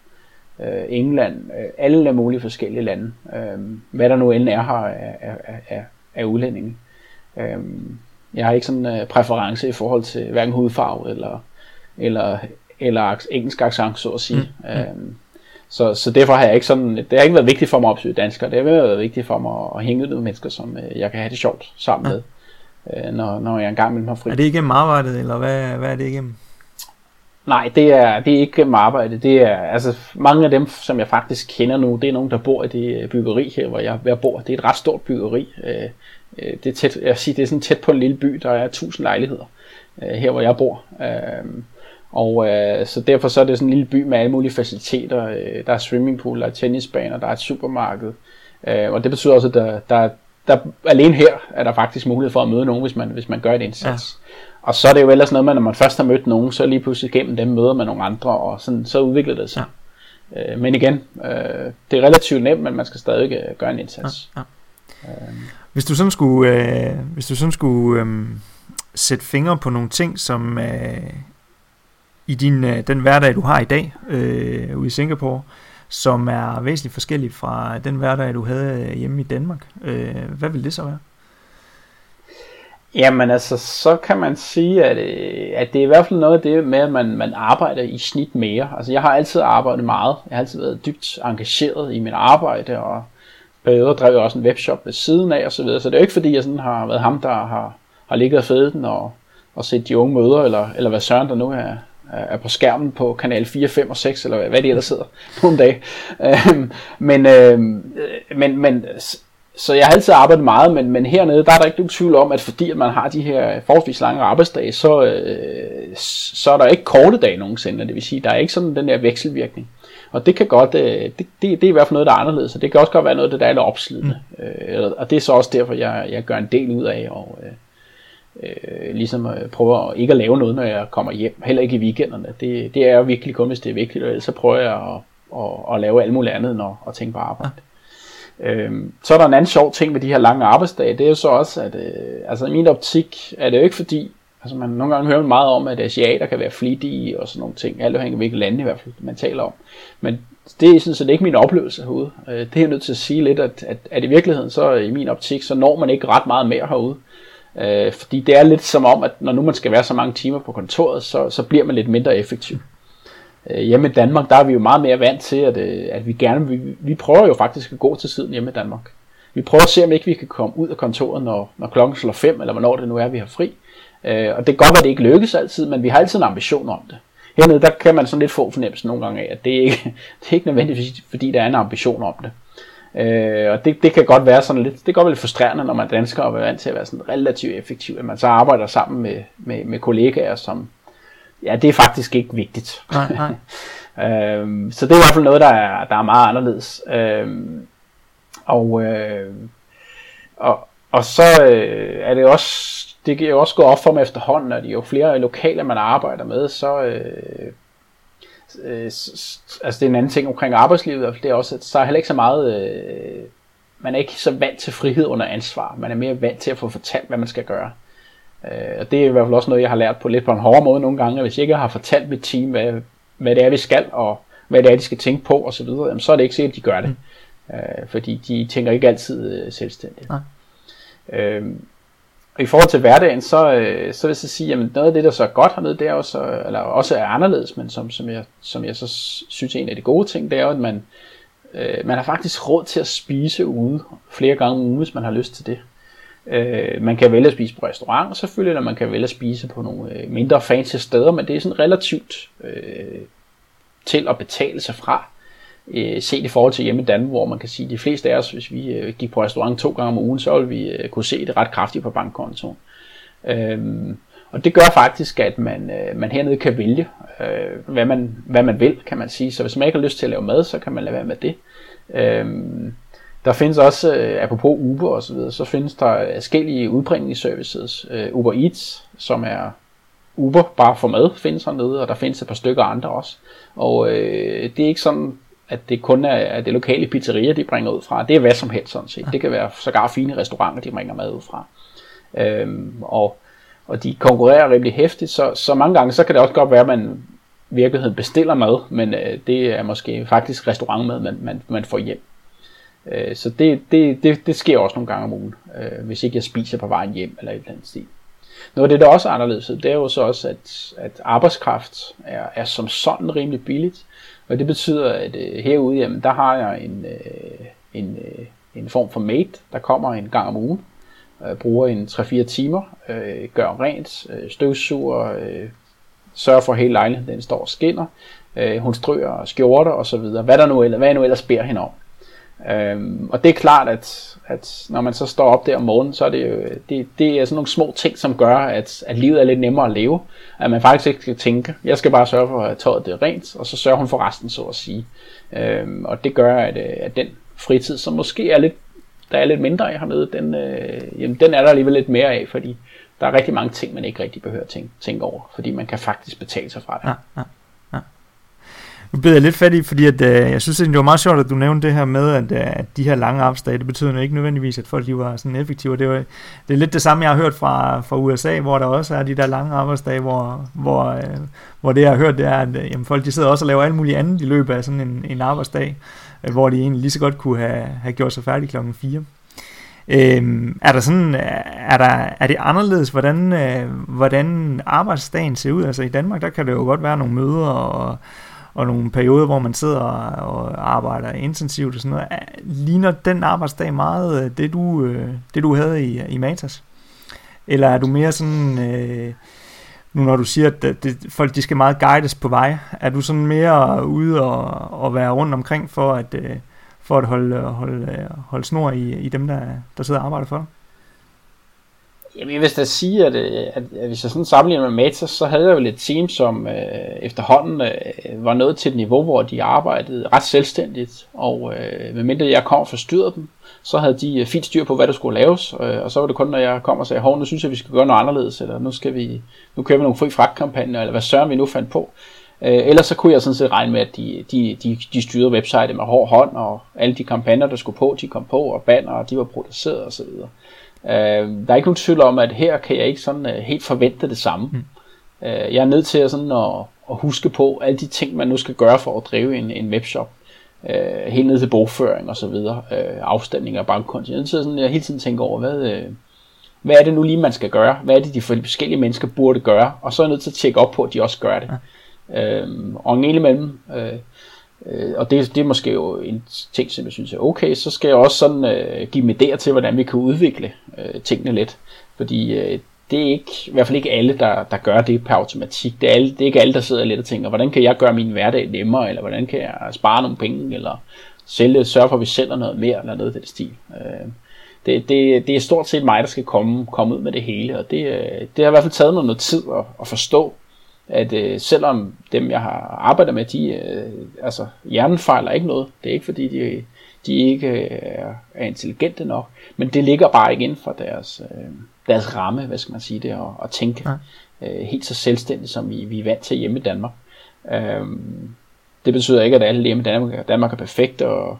øh, England, øh, alle mulige forskellige lande. Øh, hvad der nu end er her af, af, af, af udlændinge. Øhm, jeg har ikke sådan en uh, præference i forhold til hverken hudfarve eller, eller, eller engelsk accent, så at sige. Mm. Øhm, så, så derfor har jeg ikke sådan, det har ikke været vigtigt for mig at opsøge danskere, det har været vigtigt for mig at hænge ud med mennesker, som uh, jeg kan have det sjovt sammen med, uh, når, når jeg engang vil mig fri. Er det igennem arbejdet, eller hvad, hvad er det igennem? Nej, det er, det er ikke gennem arbejde. Det er, altså, mange af dem, som jeg faktisk kender nu, det er nogen, der bor i det øh, byggeri her, hvor jeg, jeg bor. Det er et ret stort byggeri. Øh, øh, det er tæt, jeg siger, det er sådan tæt på en lille by, der er 1000 lejligheder her, hvor jeg bor. Og øh, så derfor så er det sådan en lille by med alle mulige faciliteter. Der er swimmingpool, der er tennisbaner, der er et supermarked. Øh, og det betyder også, at der, der, der, alene her er der faktisk mulighed for at møde nogen, hvis man, hvis man gør et indsats. Ja. Og så er det jo ellers noget med, når man først har mødt nogen, så lige pludselig gennem dem møder man nogle andre, og sådan, så udvikler det sig. Ja. Øh, men igen, øh, det er relativt nemt, men man skal stadig øh, gøre en indsats. Ja. Ja. Øh. Hvis du sådan skulle, øh, hvis du sådan skulle øh, sætte fingre på nogle ting, som øh, i din, øh, den hverdag, du har i dag øh, ude i Singapore, som er væsentligt forskellig fra den hverdag, du havde hjemme i Danmark, øh, hvad vil det så være? Jamen altså, så kan man sige, at, øh, at det er i hvert fald noget af det med, at man, man arbejder i snit mere. Altså jeg har altid arbejdet meget. Jeg har altid været dybt engageret i mit arbejde, og perioder drev jeg også en webshop ved siden af og så videre. Så det er jo ikke fordi, jeg sådan har været ham, der har, har ligget og fedet den og, og set de unge møder, eller, eller hvad søren der nu er, er på skærmen på kanal 4, 5 og 6, eller hvad det ellers sidder på en dag. Øhm, øhm, øh, men, men, men, så jeg har altid arbejdet meget, men, men hernede, der er der ikke nogen tvivl om, at fordi at man har de her forholdsvis lange arbejdsdage, så, øh, så er der ikke korte dage nogensinde. Det vil sige, der er ikke sådan den der vekselvirkning. Og det kan godt, øh, det, det, det er i hvert fald noget, der er anderledes, og det kan også godt være noget, der er lidt opslidende. Mm. Øh, og det er så også derfor, jeg, jeg gør en del ud af, og øh, øh, ligesom øh, prøver ikke at lave noget, når jeg kommer hjem, heller ikke i weekenderne. Det, det er jo virkelig kun, hvis det er vigtigt, og ellers så prøver jeg at, at, at lave alt muligt andet, end at, at tænke på arbejde. Ja. Øhm, så er der en anden sjov ting med de her lange arbejdsdage, det er jo så også, at øh, altså i min optik er det jo ikke fordi, altså man nogle gange hører meget om, at asiater kan være flittige og sådan nogle ting, alt afhængig af hvilket land i hvert fald, man taler om. Men det er sådan set ikke min oplevelse herude. Øh, det er jeg nødt til at sige lidt, at, at, at i virkeligheden, så i min optik, så når man ikke ret meget mere herude. Øh, fordi det er lidt som om, at når nu man skal være så mange timer på kontoret, så, så bliver man lidt mindre effektiv. Øh, hjemme i Danmark, der er vi jo meget mere vant til, at, øh, at vi gerne, vi, vi prøver jo faktisk at gå til siden hjemme i Danmark. Vi prøver at se, om ikke vi kan komme ud af kontoret, når, når klokken slår fem, eller hvornår det nu er, vi har fri. Øh, og det kan godt være, at det ikke lykkes altid, men vi har altid en ambition om det. Hernede, der kan man sådan lidt få fornemmelsen nogle gange af, at det er ikke, det er ikke nødvendigvis, fordi der er en ambition om det. Øh, og det, det kan godt være sådan lidt, det kan godt være lidt frustrerende, når man dansker og er vant til at være sådan relativt effektiv, at man så arbejder sammen med, med, med kollegaer, som, ja, det er faktisk ikke vigtigt. Nej, nej. Øh, så det er i hvert fald noget, der er, der er meget anderledes. Øh, og, øh, og, og så øh, er det også, det kan jo også gå op for mig efterhånden, at jo flere lokale man arbejder med, så, øh, øh, altså det er en anden ting omkring arbejdslivet, det er også, at så er heller ikke så meget, øh, man er ikke så vant til frihed under ansvar, man er mere vant til at få fortalt, hvad man skal gøre. Øh, og det er i hvert fald også noget, jeg har lært på lidt på en hårdere måde nogle gange, at hvis jeg ikke har fortalt mit team, hvad, hvad det er, vi skal, og hvad det er, de skal tænke på osv., så er det ikke sikkert, at de gør det. Mm. Øh, fordi de tænker ikke altid øh, selvstændigt. Nej. Øh, og i forhold til hverdagen, så, øh, så vil jeg så sige, at noget af det, der så er godt hernede, det er også, eller også er anderledes, men som, som, jeg, som jeg så synes er en af de gode ting, det er jo, at man, øh, man har faktisk råd til at spise ude flere gange om ugen, hvis man har lyst til det. Øh, man kan vælge at spise på restaurant selvfølgelig, eller man kan vælge at spise på nogle øh, mindre fancy steder, men det er sådan relativt øh, til at betale sig fra øh, set i forhold til hjemme i Danmark, hvor man kan sige, at de fleste af os, hvis vi øh, gik på restaurant to gange om ugen, så ville vi øh, kunne se det ret kraftigt på bankkontoen. Øh, og det gør faktisk, at man, øh, man hernede kan vælge, øh, hvad, man, hvad man vil, kan man sige. Så hvis man ikke har lyst til at lave mad, så kan man lade være med det. Øh, der findes også, øh, apropos Uber og så videre, så findes der forskellige udbringningsservices. Øh, Uber Eats, som er Uber bare for mad, findes hernede, og der findes et par stykker andre også. Og øh, det er ikke sådan, at det kun er det lokale pizzeria, de bringer ud fra. Det er hvad som helst sådan set. Det kan være sågar fine restauranter, de bringer mad ud fra. Øhm, og, og de konkurrerer rimelig hæftigt, så, så mange gange så kan det også godt være, at man i virkeligheden bestiller mad, men øh, det er måske faktisk restaurantmad, man, man, man får hjem. Øh, så det, det, det, det sker også nogle gange om ugen, øh, hvis ikke jeg spiser på vejen hjem eller et eller andet stil. Noget af det, der også er anderledes, det er jo så også, at, at arbejdskraft er, er som sådan rimelig billigt. Og det betyder, at øh, herude, jamen, der har jeg en, øh, en, øh, en form for mate, der kommer en gang om ugen, øh, bruger en 3-4 timer, øh, gør rent, øh, støvsuger, øh, sørger for at hele lejligheden, den står og skinner, øh, hun strøger skjorter og så videre, hvad der nu, eller, hvad jeg nu ellers beder hende om. Øhm, og det er klart, at, at når man så står op der om morgenen, så er det jo det, det er sådan nogle små ting, som gør, at, at livet er lidt nemmere at leve. At man faktisk ikke skal tænke, jeg skal bare sørge for at tøjet det rent, og så sørger hun for resten, så at sige. Øhm, og det gør, at, at den fritid, som måske er lidt, der er lidt mindre af hernede, den, øh, jamen, den er der alligevel lidt mere af, fordi der er rigtig mange ting, man ikke rigtig behøver at tænke, tænke over, fordi man kan faktisk betale sig fra det. Ja, ja. Nu bliver jeg lidt fat i, fordi at, øh, jeg synes, det var meget sjovt, at du nævnte det her med, at, øh, at de her lange arbejdsdage, det betyder jo ikke nødvendigvis, at folk de var sådan effektive. Det var, det er lidt det samme, jeg har hørt fra, fra USA, hvor der også er de der lange arbejdsdage, hvor, hvor, øh, hvor det jeg har hørt, det er, at øh, jamen, folk de sidder også og laver alt muligt andet i løbet af sådan en, en arbejdsdag, øh, hvor de egentlig lige så godt kunne have, have gjort sig færdig klokken 4. Øhm, er der sådan, øh, er, der, er det anderledes, hvordan, øh, hvordan arbejdsdagen ser ud? Altså i Danmark, der kan det jo godt være nogle møder og, og nogle perioder, hvor man sidder og arbejder intensivt og sådan noget. Ligner den arbejdsdag meget øh, det, du, øh, det, du havde i, i Matas? Eller er du mere sådan, øh, nu når du siger, at det, folk de skal meget guides på vej, er du sådan mere ude og, og være rundt omkring for at, øh, for at holde, holde, holde snor i, i dem, der, der sidder og arbejder for dig? Jamen, jeg vil da sige, at, øh, at, at hvis jeg sådan sammenligner med Matas, så havde jeg jo et team, som øh, efterhånden øh, var nået til et niveau, hvor de arbejdede ret selvstændigt, og øh, medmindre jeg kom og forstyrrede dem, så havde de øh, fint styr på, hvad der skulle laves, øh, og så var det kun, når jeg kom og sagde, hov, nu synes jeg, vi skal gøre noget anderledes, eller nu skal vi, nu kører vi nogle fri fragtkampagner, eller hvad søren vi nu fandt på. Øh, ellers så kunne jeg sådan set regne med, at de, de, de, de styrede websitet med hård hånd, og alle de kampagner, der skulle på, de kom på, og banner, de var produceret osv. Øh, der er ikke nogen tvivl om, at her kan jeg ikke sådan uh, helt forvente det samme. Mm. Uh, jeg er nødt til at, sådan at, at huske på alle de ting, man nu skal gøre for at drive en, en webshop. Uh, helt ned til bogføring og så videre, uh, afstemning af bankkonti. Jeg at sådan, jeg hele tiden tænke over, hvad, uh, hvad er det nu lige, man skal gøre? Hvad er det, de forskellige mennesker burde gøre? Og så er jeg nødt til at tjekke op på, at de også gør det. Ja. Uh, og en imellem, uh, øh, og det, det er måske jo en ting, som jeg synes er okay, så skal jeg også sådan øh, give mig idéer til, hvordan vi kan udvikle øh, tingene lidt. Fordi øh, det er ikke, i hvert fald ikke alle, der, der gør det per automatik. Det er, alle, det er ikke alle, der sidder lidt og tænker, hvordan kan jeg gøre min hverdag nemmere, eller hvordan kan jeg spare nogle penge, eller sælge, sørge for, at vi sælger noget mere, eller noget af den stil. Øh, det, det, det er stort set mig, der skal komme, komme ud med det hele, og det, øh, det har i hvert fald taget mig noget tid at, at forstå, at øh, selvom dem, jeg har arbejdet med, de, øh, altså hjernen fejler ikke noget. Det er ikke fordi, de, de ikke er, er intelligente nok, men det ligger bare ikke inden for deres, øh, deres ramme, hvad skal man sige det, at, at tænke ja. øh, helt så selvstændigt, som vi, vi er vant til hjemme i Danmark. Øh, det betyder ikke, at alle hjemme i Danmark, Danmark er perfekt og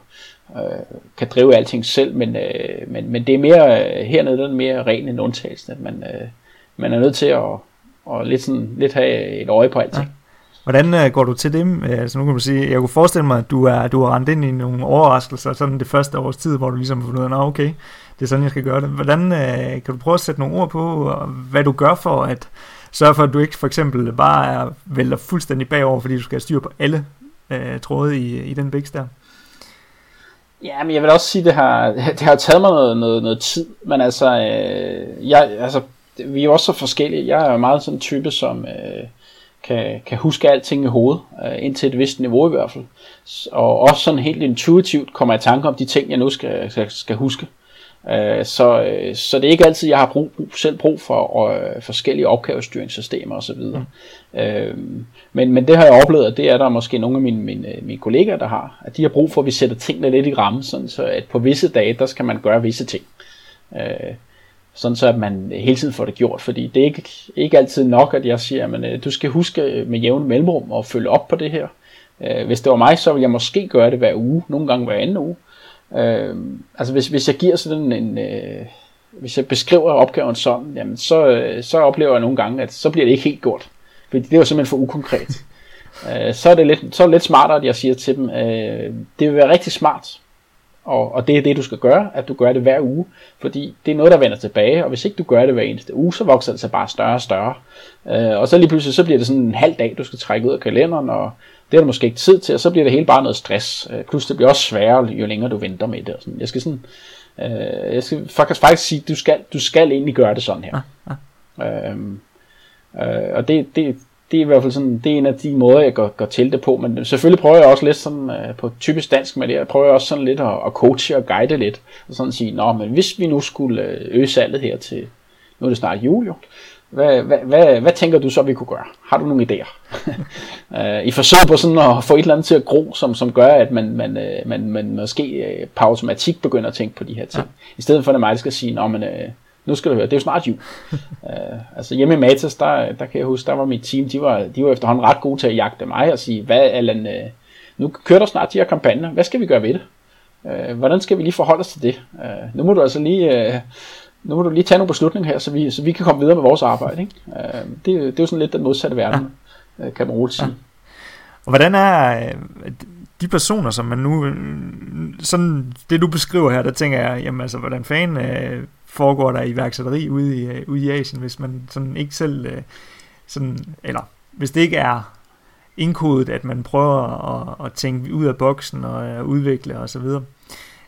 øh, kan drive alting selv, men, øh, men, men det er mere, øh, hernede der er det mere ren en undtagelse, at man, øh, man er nødt til at og lidt, sådan, lidt have et øje på alting. Ja. Hvordan uh, går du til det? Altså nu kan man sige, jeg kunne forestille mig, at du er, du har rendt ind i nogle overraskelser, sådan det første års tid, hvor du ligesom har fundet ud af, okay, det er sådan, jeg skal gøre det. Hvordan uh, kan du prøve at sætte nogle ord på, hvad du gør for at sørge for, at du ikke for eksempel bare er, vælter fuldstændig bagover, fordi du skal have styr på alle uh, tråde i, i den biks der? Ja, men jeg vil også sige, det har, det har taget mig noget, noget, noget tid, men altså, øh, jeg, altså, vi er jo også så forskellige. Jeg er meget sådan en type, som øh, kan, kan huske alting i hovedet, øh, indtil et vist niveau i hvert fald. Og også sådan helt intuitivt kommer jeg i tanke om de ting, jeg nu skal, skal, skal huske. Øh, så, øh, så det er ikke altid, jeg har brug, selv brug for øh, forskellige opgavestyringssystemer osv. Mm. Øh, men, men det har jeg oplevet, at det er der måske nogle af mine, mine, mine kollegaer, der har. At de har brug for, at vi sætter tingene lidt i ramme, sådan så at på visse dage, der skal man gøre visse ting. Øh, sådan så at man hele tiden får det gjort, fordi det er ikke, ikke altid nok, at jeg siger, at øh, du skal huske med jævne mellemrum og følge op på det her. Øh, hvis det var mig, så ville jeg måske gøre det hver uge, nogle gange hver anden uge. Øh, altså hvis, hvis jeg giver sådan en, øh, hvis jeg beskriver opgaven sådan, jamen så, øh, så oplever jeg nogle gange, at så bliver det ikke helt gjort. Fordi det er jo simpelthen for ukonkret. øh, så er det lidt, så er det lidt smartere, at jeg siger til dem, øh, det vil være rigtig smart, og, og det er det, du skal gøre, at du gør det hver uge, fordi det er noget, der vender tilbage, og hvis ikke du gør det hver eneste uge, så vokser det sig bare større og større. Øh, og så lige pludselig, så bliver det sådan en halv dag, du skal trække ud af kalenderen, og det er der måske ikke tid til, og så bliver det hele bare noget stress. Øh, plus det bliver også sværere, jo længere du venter med det. Og sådan. Jeg skal sådan, øh, jeg skal faktisk, faktisk sige, du skal, du skal egentlig gøre det sådan her. Ja, ja. Øh, øh, og det, det, det er i hvert fald sådan, det er en af de måder, jeg går, går til det på, men selvfølgelig prøver jeg også lidt sådan, uh, på typisk dansk med det, jeg prøver også sådan lidt at, at coache og guide lidt, og sådan sige, nå, men hvis vi nu skulle øh, øge salget her til, nu er det snart jul jo, hvad, hvad, hvad, hvad tænker du så, vi kunne gøre? Har du nogle idéer? uh, I forsøg på sådan at få et eller andet til at gro, som, som gør, at man, man, uh, man, man måske på automatik begynder at tænke på de her ting. Ja. I stedet for, at mig, skal sige, nå, men uh, nu skal du høre, det er jo snart jul. uh, altså hjemme i Matas, der, der kan jeg huske, der var mit team, de var, de var efterhånden ret gode til at jagte mig og sige, hvad Allan, uh, nu kører der snart de her kampagner, hvad skal vi gøre ved det? Uh, hvordan skal vi lige forholde os til det? Uh, nu må du altså lige, uh, nu må du lige tage nogle beslutninger her, så vi, så vi kan komme videre med vores arbejde. Ikke? Uh, det, det er jo sådan lidt den modsatte verden, ja. kan man roligt sige. Ja. Og hvordan er de personer, som man nu, sådan det du beskriver her, der tænker jeg, jamen altså, hvordan fanden foregår der iværksætteri ude i, øh, ude i Asien, hvis man sådan ikke selv, øh, sådan, eller hvis det ikke er indkodet, at man prøver at, at tænke ud af boksen og at udvikle osv.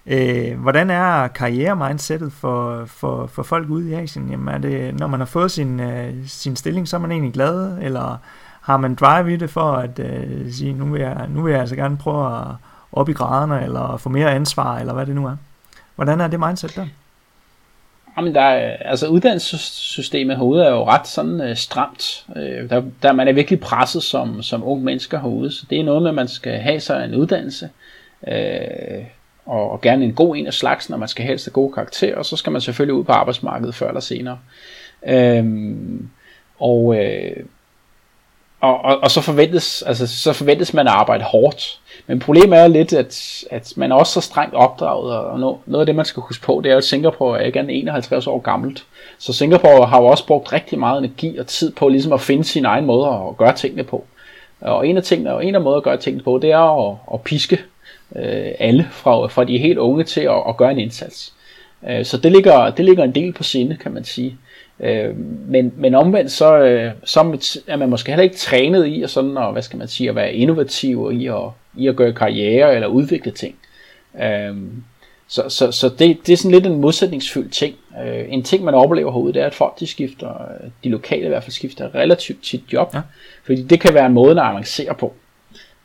Øh, hvordan er karrieremindsettet for, for, for folk ude i Asien? Jamen er det, når man har fået sin, øh, sin stilling, så er man egentlig glad, eller har man drive i det for at øh, sige, nu vil, jeg, nu vil jeg altså gerne prøve at op i graderne, eller få mere ansvar, eller hvad det nu er? Hvordan er det mindset der? Jamen, der er, altså uddannelsessystemet herude er jo ret sådan øh, stramt. Øh, der, der man er virkelig presset som, som ung mennesker herude, så det er noget med, at man skal have sig en uddannelse, øh, og, og gerne en god en af slagsen, og man skal helst have gode karakterer, og så skal man selvfølgelig ud på arbejdsmarkedet før eller senere. Øh, og, øh, og, og, og så, forventes, altså, så forventes man at arbejde hårdt. Men problemet er lidt, at, at man er også så strengt opdraget, og noget af det, man skal huske på, det er, at Singapore er ikke 51 år gammelt. Så Singapore har jo også brugt rigtig meget energi og tid på ligesom at finde sin egen måde at gøre tingene på. Og en af tingene, og en af måder at gøre tingene på, det er at, at piske øh, alle fra, fra de helt unge til at, at gøre en indsats. Øh, så det ligger, det ligger en del på sinde, kan man sige. Øh, men, men omvendt så, øh, så er man måske heller ikke trænet i at, sådan, og, hvad skal man sige, at være innovativ og i at, i at gøre karriere eller udvikle ting. Øh, så så, så det, det er sådan lidt en modsætningsfyldt ting. Øh, en ting man oplever herude, det er at folk de skifter, de lokale i hvert fald skifter relativt tit job. Ja. Fordi det kan være en måde at avancere på.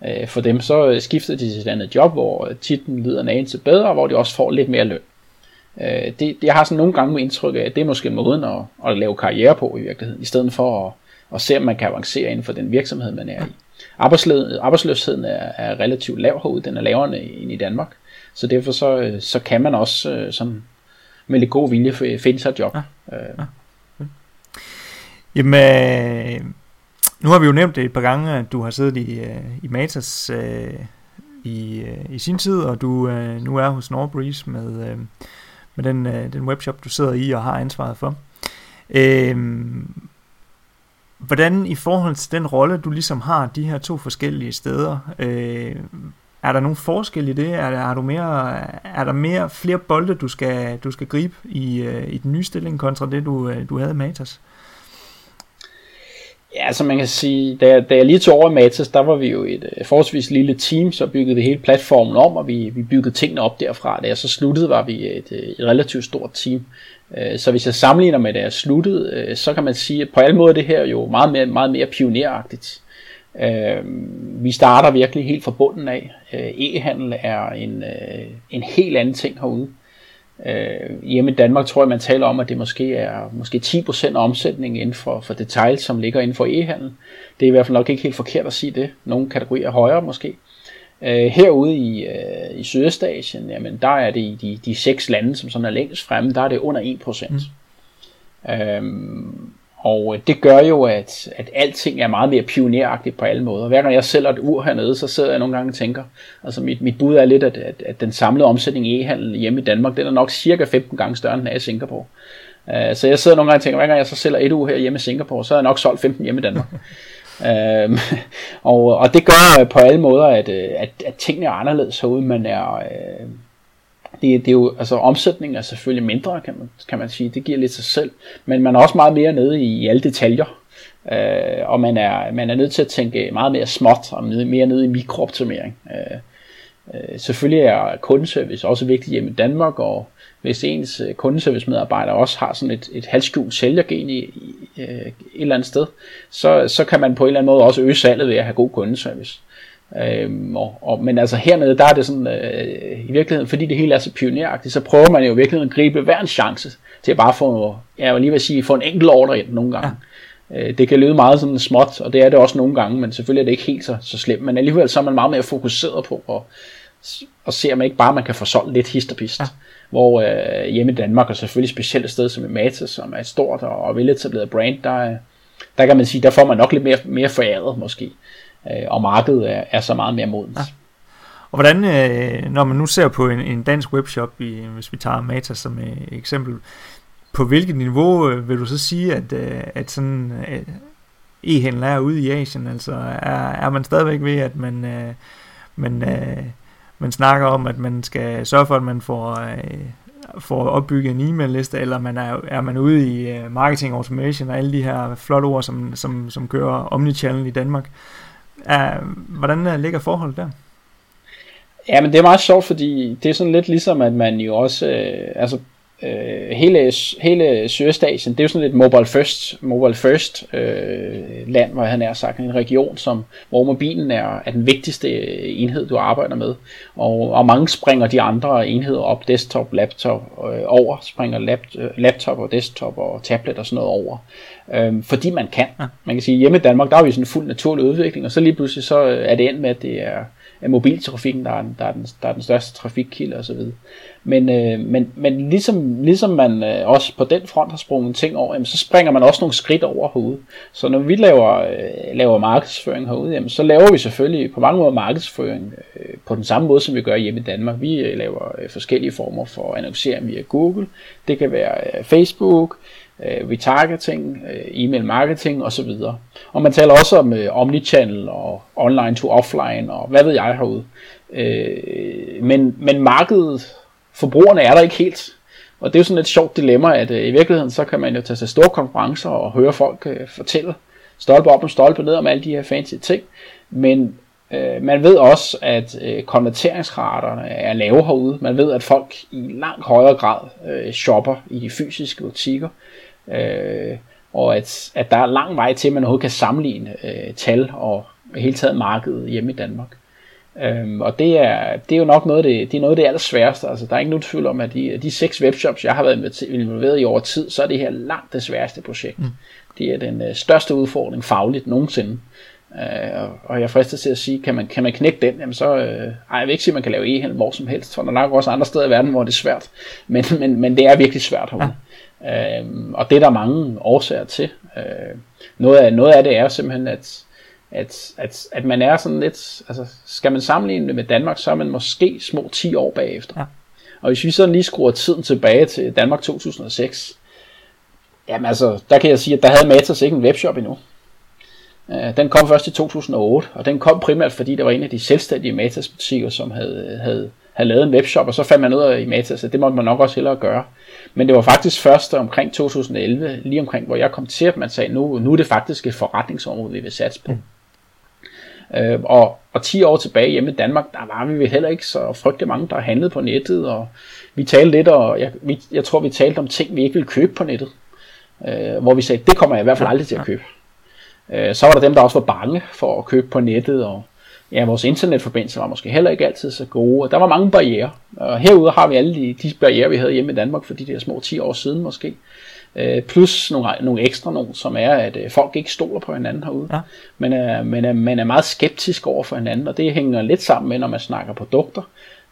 Øh, for dem så skifter de til et andet job, hvor titlen lyder en anelse bedre, og hvor de også får lidt mere løn. Øh, det, jeg har sådan nogle gange med indtryk af, at det er måske måden at, at lave karriere på i virkeligheden, i stedet for at, og se, om man kan avancere inden for den virksomhed, man er i. Arbejdsløsheden er, er relativt lav herude, den er lavere end i Danmark, så derfor så, så kan man også øh, sådan, med lidt god vilje finde sig et job. Ja. Øh. Ja. Jamen, øh, nu har vi jo nævnt det et par gange, at du har siddet i, øh, i Matas øh, i, øh, i sin tid, og du øh, nu er hos Norbreeze med, øh, med den, øh, den webshop, du sidder i og har ansvaret for. Øh, hvordan i forhold til den rolle, du ligesom har de her to forskellige steder, øh, er der nogen forskel i det? Er der, er du mere, er der mere flere bolde, du skal, du skal gribe i, øh, i den nye stilling kontra det, du, øh, du havde i Matas? Ja, altså man kan sige, da, da jeg lige tog over i Matas, der var vi jo et øh, forholdsvis lille team, så byggede vi hele platformen om, og vi, vi byggede tingene op derfra. Da jeg så sluttede, var vi et, øh, et relativt stort team. Øh, så hvis jeg sammenligner med, da jeg sluttede, øh, så kan man sige, at på alle måder det her er jo meget mere, meget mere pioneragtigt. Øh, vi starter virkelig helt fra bunden af. E-handel er en, en helt anden ting herude. Hjemme i Danmark tror jeg, man taler om, at det måske er måske 10% af omsætningen inden for, for detail, som ligger inden for e-handel. Det er i hvert fald nok ikke helt forkert at sige det. Nogle kategorier er højere måske. Øh, herude i, øh, i Sydøstasien, jamen der er det i de, de seks lande, som sådan er længst fremme, der er det under 1%. Mm. Øhm, og øh, det gør jo, at, at alting er meget mere pioneragtigt på alle måder. Hver gang jeg sælger et ur hernede, så sidder jeg nogle gange og tænker, altså mit, mit bud er lidt, at, at, at den samlede omsætning i e-handel hjemme i Danmark, den er nok cirka 15 gange større, end den er i Singapore. Uh, så jeg sidder nogle gange og tænker, hver gang jeg så sælger et ur her hjemme i Singapore, så er jeg nok solgt 15 hjemme i Danmark. Øhm, og, og det gør øh, på alle måder, at, øh, at, at tingene er anderledes herude. Man er, øh, det, det er jo, altså omsætningen er selvfølgelig mindre, kan man, kan man sige. Det giver lidt sig selv. Men man er også meget mere nede i, i alle detaljer. Øh, og man er, man er nødt til at tænke meget mere småt og mere nede i mikrooptimering. Øh, øh, selvfølgelig er kundeservice også vigtigt hjemme i Danmark, og hvis ens øh, kundeservice medarbejder også har sådan et, et halvskjult sælgergen i, i, i et eller andet sted, så, så kan man på en eller anden måde også øge salget ved at have god kundeservice. Øhm, og, og, men altså hernede, der er det sådan, øh, i virkeligheden, fordi det hele er så pioneragtigt, så prøver man jo virkelig at gribe hver en chance til at bare få, jeg vil lige vil sige, få en enkelt ordre ind nogle gange. Ja. Øh, det kan lyde meget sådan småt, og det er det også nogle gange, men selvfølgelig er det ikke helt så, så slemt, men alligevel så er man meget mere fokuseret på at, at se, om man ikke bare man kan få solgt lidt hist og pist. Ja. Hvor øh, hjemme i Danmark, og selvfølgelig specielt et sted som i Matas, som er et stort og, og veletableret brand, der, øh, der kan man sige, der får man nok lidt mere, mere foræret måske øh, og markedet er, er så meget mere modent. Ja. Og hvordan, øh, når man nu ser på en, en dansk webshop, i, hvis vi tager Mata som øh, eksempel, på hvilket niveau øh, vil du så sige, at, øh, at sådan øh, e-handel er ude i Asien? Altså er, er man stadigvæk ved, at man, øh, man, øh, man snakker om, at man skal sørge for, at man får, øh, får opbygget en e-mail-liste, eller man er, er man ude i øh, marketing automation og alle de her flotte ord, som, som, som kører omnichannel i Danmark? Er, hvordan øh, ligger forholdet der? Ja, men det er meget sjovt, fordi det er sådan lidt ligesom, at man jo også, øh, altså øh, hele, hele Sydøstasien, det er jo sådan lidt mobile first, mobile first øh, land, hvor han er sagt, en region, som, hvor mobilen er, er den vigtigste enhed, du arbejder med. Og, og mange springer de andre enheder op, desktop, laptop, øh, over, springer lap, øh, laptop og desktop og tablet og sådan noget over. Øh, fordi man kan. Man kan sige, hjemme i Danmark, der er vi sådan en fuld naturlig udvikling, og så lige pludselig så er det endt med, at det er af mobiltrafikken, der er, der er, den, der er den største trafikkilde osv. Men, øh, men, men ligesom, ligesom man øh, også på den front har sprunget ting over, jamen, så springer man også nogle skridt over herude. Så når vi laver, øh, laver markedsføring herude, jamen, så laver vi selvfølgelig på mange måder markedsføring øh, på den samme måde, som vi gør hjemme i Danmark. Vi øh, laver øh, forskellige former for annoncering via Google. Det kan være øh, Facebook, øh, retargeting, øh, e-mail marketing osv. Og man taler også om øh, omnichannel og online to offline og hvad ved jeg herude. Øh, men, men markedet, forbrugerne er der ikke helt. Og det er jo sådan et sjovt dilemma, at øh, i virkeligheden så kan man jo tage sig store konferencer og høre folk øh, fortælle stolpe op og stolpe ned om alle de her fancy ting. Men øh, man ved også, at øh, konverteringsraterne er lave herude. Man ved, at folk i langt højere grad øh, shopper i de fysiske butikker. Øh, og at, at der er lang vej til, at man overhovedet kan sammenligne øh, tal og hele taget markedet hjemme i Danmark. Øhm, og det er, det er jo nok noget af det, det, er noget af det allersværeste. Altså, der er ikke nogen tvivl om, at de, de seks webshops, jeg har været involveret i over tid, så er det her langt det sværeste projekt. Mm. Det er den øh, største udfordring fagligt nogensinde. Øh, og jeg frister til at sige, kan man, kan man knække den, jamen så, øh, ej, jeg vil ikke sige, at man kan lave e hvor som helst, for der er nok også andre steder i verden, hvor det er svært, men, men, men det er virkelig svært herude. Øh, og det er der mange årsager til. Øh, noget, af, noget af det er simpelthen, at, at, at, at man er sådan lidt, altså skal man sammenligne det med Danmark, så er man måske små 10 år bagefter. Ja. Og hvis vi sådan lige skruer tiden tilbage til Danmark 2006, jamen altså, der kan jeg sige, at der havde Matas ikke en webshop endnu. Øh, den kom først i 2008, og den kom primært, fordi der var en af de selvstændige Matas butikker, som havde, havde, havde lavet en webshop, og så fandt man ud af i Matas, at det måtte man nok også hellere gøre. Men det var faktisk først omkring 2011, lige omkring, hvor jeg kom til, at man sagde, nu, nu er det faktisk et forretningsområde, vi vil satse på. Mm. Øh, og, og 10 år tilbage hjemme i Danmark, der var vi heller ikke så frygtelig mange, der handlede på nettet, og vi talte lidt, og jeg, vi, jeg tror, vi talte om ting, vi ikke ville købe på nettet. Øh, hvor vi sagde, det kommer jeg i hvert fald aldrig til at købe. Øh, så var der dem, der også var bange for at købe på nettet, og ja, vores internetforbindelse var måske heller ikke altid så gode, og der var mange barriere. Og herude har vi alle de, de barriere, vi havde hjemme i Danmark for de der små 10 år siden måske. Øh, plus nogle, nogle ekstra nogle, som er, at øh, folk ikke stoler på hinanden herude. Ja. Men, øh, men øh, man er meget skeptisk over for hinanden, og det hænger lidt sammen med, når man snakker produkter.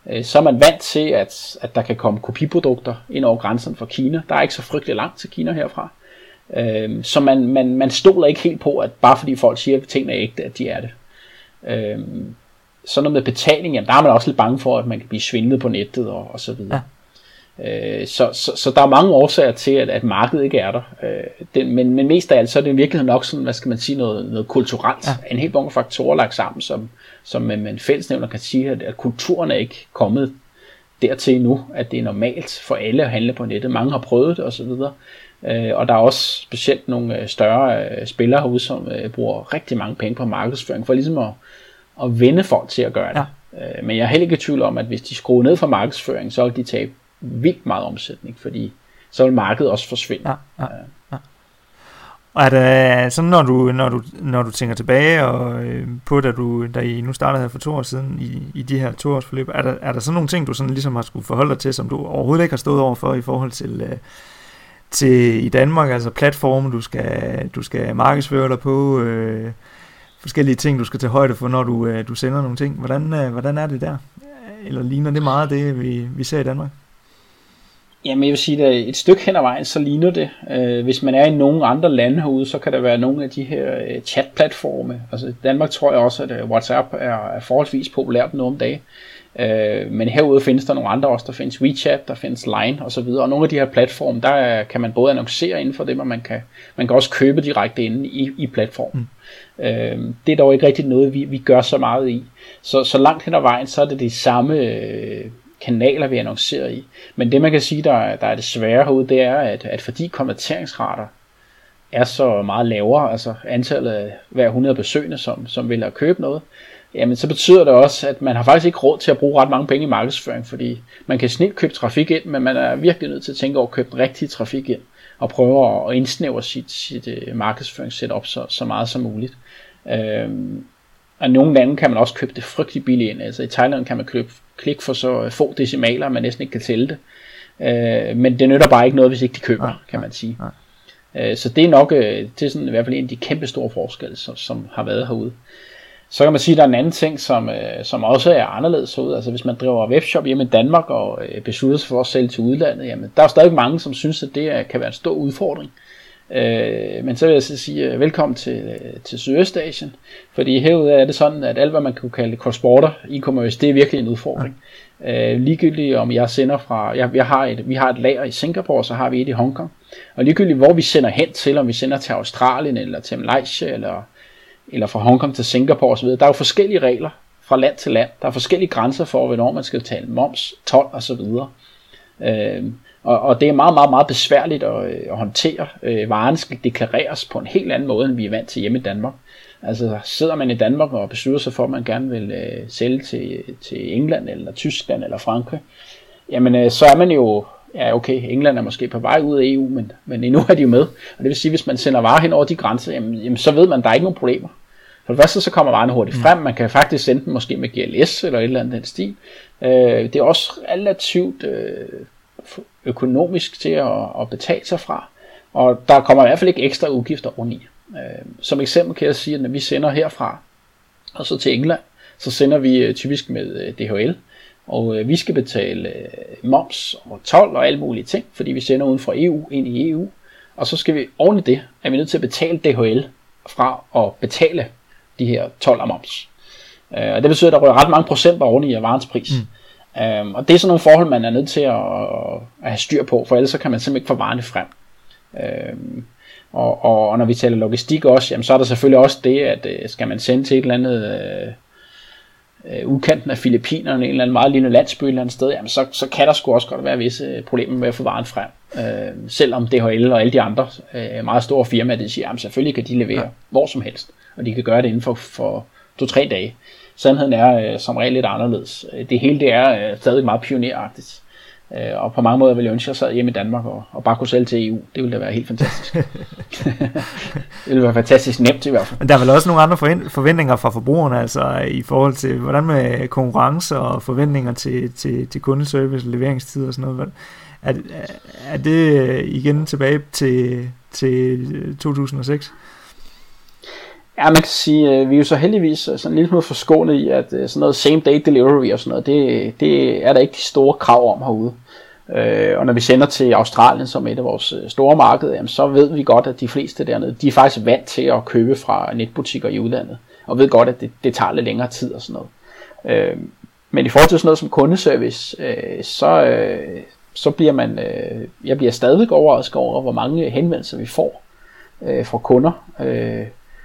Øh, så er man vant til, at, at der kan komme kopiprodukter ind over grænsen fra Kina. Der er ikke så frygtelig langt til Kina herfra. Øh, så man, man, man stoler ikke helt på, at bare fordi folk siger, at tingene er ægte, at de er det. Øh, så noget med betaling, jamen, der er man også lidt bange for, at man kan blive svindlet på nettet og, og så videre. Ja. Øh, så, så, så der er mange årsager til, at, at markedet ikke er der. Øh, den, men, men mest af alt, så er det i virkeligheden nok sådan, hvad skal man sige, noget, noget kulturelt. Ja. En helt mange faktorer lagt sammen, som, som man med en fællesnævner kan sige, at, at kulturen er ikke kommet dertil nu, at det er normalt for alle at handle på nettet. Mange har prøvet det osv. Øh, og der er også specielt nogle øh, større øh, spillere herude, som øh, bruger rigtig mange penge på markedsføring, for ligesom at, at vende folk til at gøre det. Ja. Øh, men jeg er heller ikke i tvivl om, at hvis de skruer ned for markedsføring, så vil de tabe vildt meget omsætning, fordi så vil markedet også forsvinde. Ja, ja, ja. Og er sådan, når du, når du, når du tænker tilbage og, øh, på, da, du, da I nu startede her for to år siden i, i de her to års forløb, er der, er der sådan nogle ting, du sådan ligesom har skulle forholde dig til, som du overhovedet ikke har stået over for i forhold til, øh, til i Danmark, altså platforme, du skal, du skal markedsføre dig på, øh, forskellige ting, du skal tage højde for, når du, øh, du sender nogle ting. Hvordan, øh, hvordan er det der? Eller ligner det meget det, vi, vi ser i Danmark? Jamen jeg vil sige, at et stykke hen ad vejen, så ligner det. Øh, hvis man er i nogle andre lande herude, så kan der være nogle af de her øh, chatplatforme. Altså i Danmark tror jeg også, at øh, WhatsApp er, forholdsvis populært nu om dagen. Men herude findes der nogle andre også. Der findes WeChat, der findes Line osv. Og, og nogle af de her platforme, der kan man både annoncere inden for dem, og man kan, man kan også købe direkte inde i, i platformen. Mm. Det er dog ikke rigtig noget, vi, vi gør så meget i. Så, så langt hen ad vejen, så er det de samme kanaler, vi annoncerer i. Men det man kan sige, der, der er det svære herude, det er, at, at fordi konverteringsrater er så meget lavere, altså antallet af hver 100 besøgende, som, som vil have købt noget, jamen så betyder det også, at man har faktisk ikke råd til at bruge ret mange penge i markedsføring, fordi man kan snilt købe trafik ind, men man er virkelig nødt til at tænke over at købe den rigtige trafik ind, og prøve at indsnævre sit, sit uh, markedsføringssetup så, så meget som muligt. Øhm, og nogle lande kan man også købe det frygtelig billigt ind. Altså i Thailand kan man købe klik for så få decimaler, at man næsten ikke kan tælle det. Øh, men det nytter bare ikke noget, hvis ikke de køber, ja, kan man sige. Ja. Øh, så det er nok øh, er sådan, i hvert fald en af de kæmpe store forskelle, som, som har været herude. Så kan man sige, at der er en anden ting, som, øh, som også er anderledes herude. Altså hvis man driver webshop hjemme i Danmark og øh, beslutter sig for at sælge til udlandet, jamen, der er stadig mange, som synes, at det er, kan være en stor udfordring. Øh, men så vil jeg så sige uh, velkommen til, uh, til Sydøstasien, fordi herude er det sådan, at alt hvad man kunne kalde cross-border e-commerce, det er virkelig en udfordring. Ja. Uh, ligegyldigt om jeg sender fra, jeg, jeg har et, vi har et lager i Singapore, så har vi et i Hongkong, og ligegyldigt hvor vi sender hen til, om vi sender til Australien eller til Malaysia eller, eller fra Hongkong til Singapore osv., der er jo forskellige regler fra land til land. Der er forskellige grænser for, hvornår man skal betale moms, tolv osv. Uh, og, og det er meget, meget, meget besværligt at, øh, at håndtere. Øh, varen skal deklareres på en helt anden måde, end vi er vant til hjemme i Danmark. Altså sidder man i Danmark og beslutter sig for, at man gerne vil øh, sælge til, til England eller Tyskland eller Frankrig, jamen øh, så er man jo, ja okay, England er måske på vej ud af EU, men, men endnu er de jo med. Og det vil sige, hvis man sender varer hen over de grænser, jamen, jamen så ved man, at der er ikke nogen problemer. For det første så kommer varerne hurtigt frem, man kan faktisk sende dem måske med GLS eller et eller andet den stil. Øh, det er også relativt øh, økonomisk til at, at betale sig fra, og der kommer i hvert fald ikke ekstra udgifter oveni. Øh, som eksempel kan jeg sige, at når vi sender herfra og så til England, så sender vi øh, typisk med øh, DHL, og øh, vi skal betale moms og tolv og alle mulige ting, fordi vi sender uden fra EU ind i EU. Og så skal vi oven i det, er vi nødt til at betale DHL fra at betale de her 12 og moms. Og det betyder, at der rører ret mange procenter oveni af varens pris. Mm. Øh, og det er sådan nogle forhold, man er nødt til at, at have styr på, for ellers så kan man simpelthen ikke få varerne frem. Øh, og, og, og når vi taler logistik også, jamen, så er der selvfølgelig også det, at øh, skal man sende til et eller andet øh, øh, udkanten af Filippinerne, en eller anden meget lille landsby et eller andet sted, jamen, så, så kan der sgu også godt være visse problemer med at få varen frem. Øh, selvom DHL og alle de andre øh, meget store firmaer, de siger, jamen selvfølgelig kan de levere ja. hvor som helst, og de kan gøre det inden for, for to-tre dage. Sandheden er øh, som regel lidt anderledes. Det hele det er øh, stadig meget pioneragtigt. Øh, og på mange måder ville jeg ønske, at jeg sad hjemme i Danmark og, og bare kunne sælge til EU. Det ville da være helt fantastisk. det ville være fantastisk nemt i hvert fald. Men der er vel også nogle andre forventninger fra forbrugerne, altså i forhold til, hvordan med konkurrence og forventninger til, til, til kundeservice og leveringstid og sådan noget. Er, er det igen tilbage til, til 2006? Ja, man kan sige, at vi er jo så heldigvis øh, sådan en lille smule forskånet i, at øh, sådan noget same day delivery og sådan noget, det, det er der ikke de store krav om herude. Og når vi sender til Australien som et af vores store markeder, jamen, så ved vi godt, at de fleste dernede, de er faktisk vant til at købe fra netbutikker i udlandet, og ved godt, at det, det tager lidt længere tid og sådan noget. men i forhold til sådan noget som kundeservice, så, så bliver man, jeg bliver stadig overrasket over, hvor mange henvendelser vi får fra kunder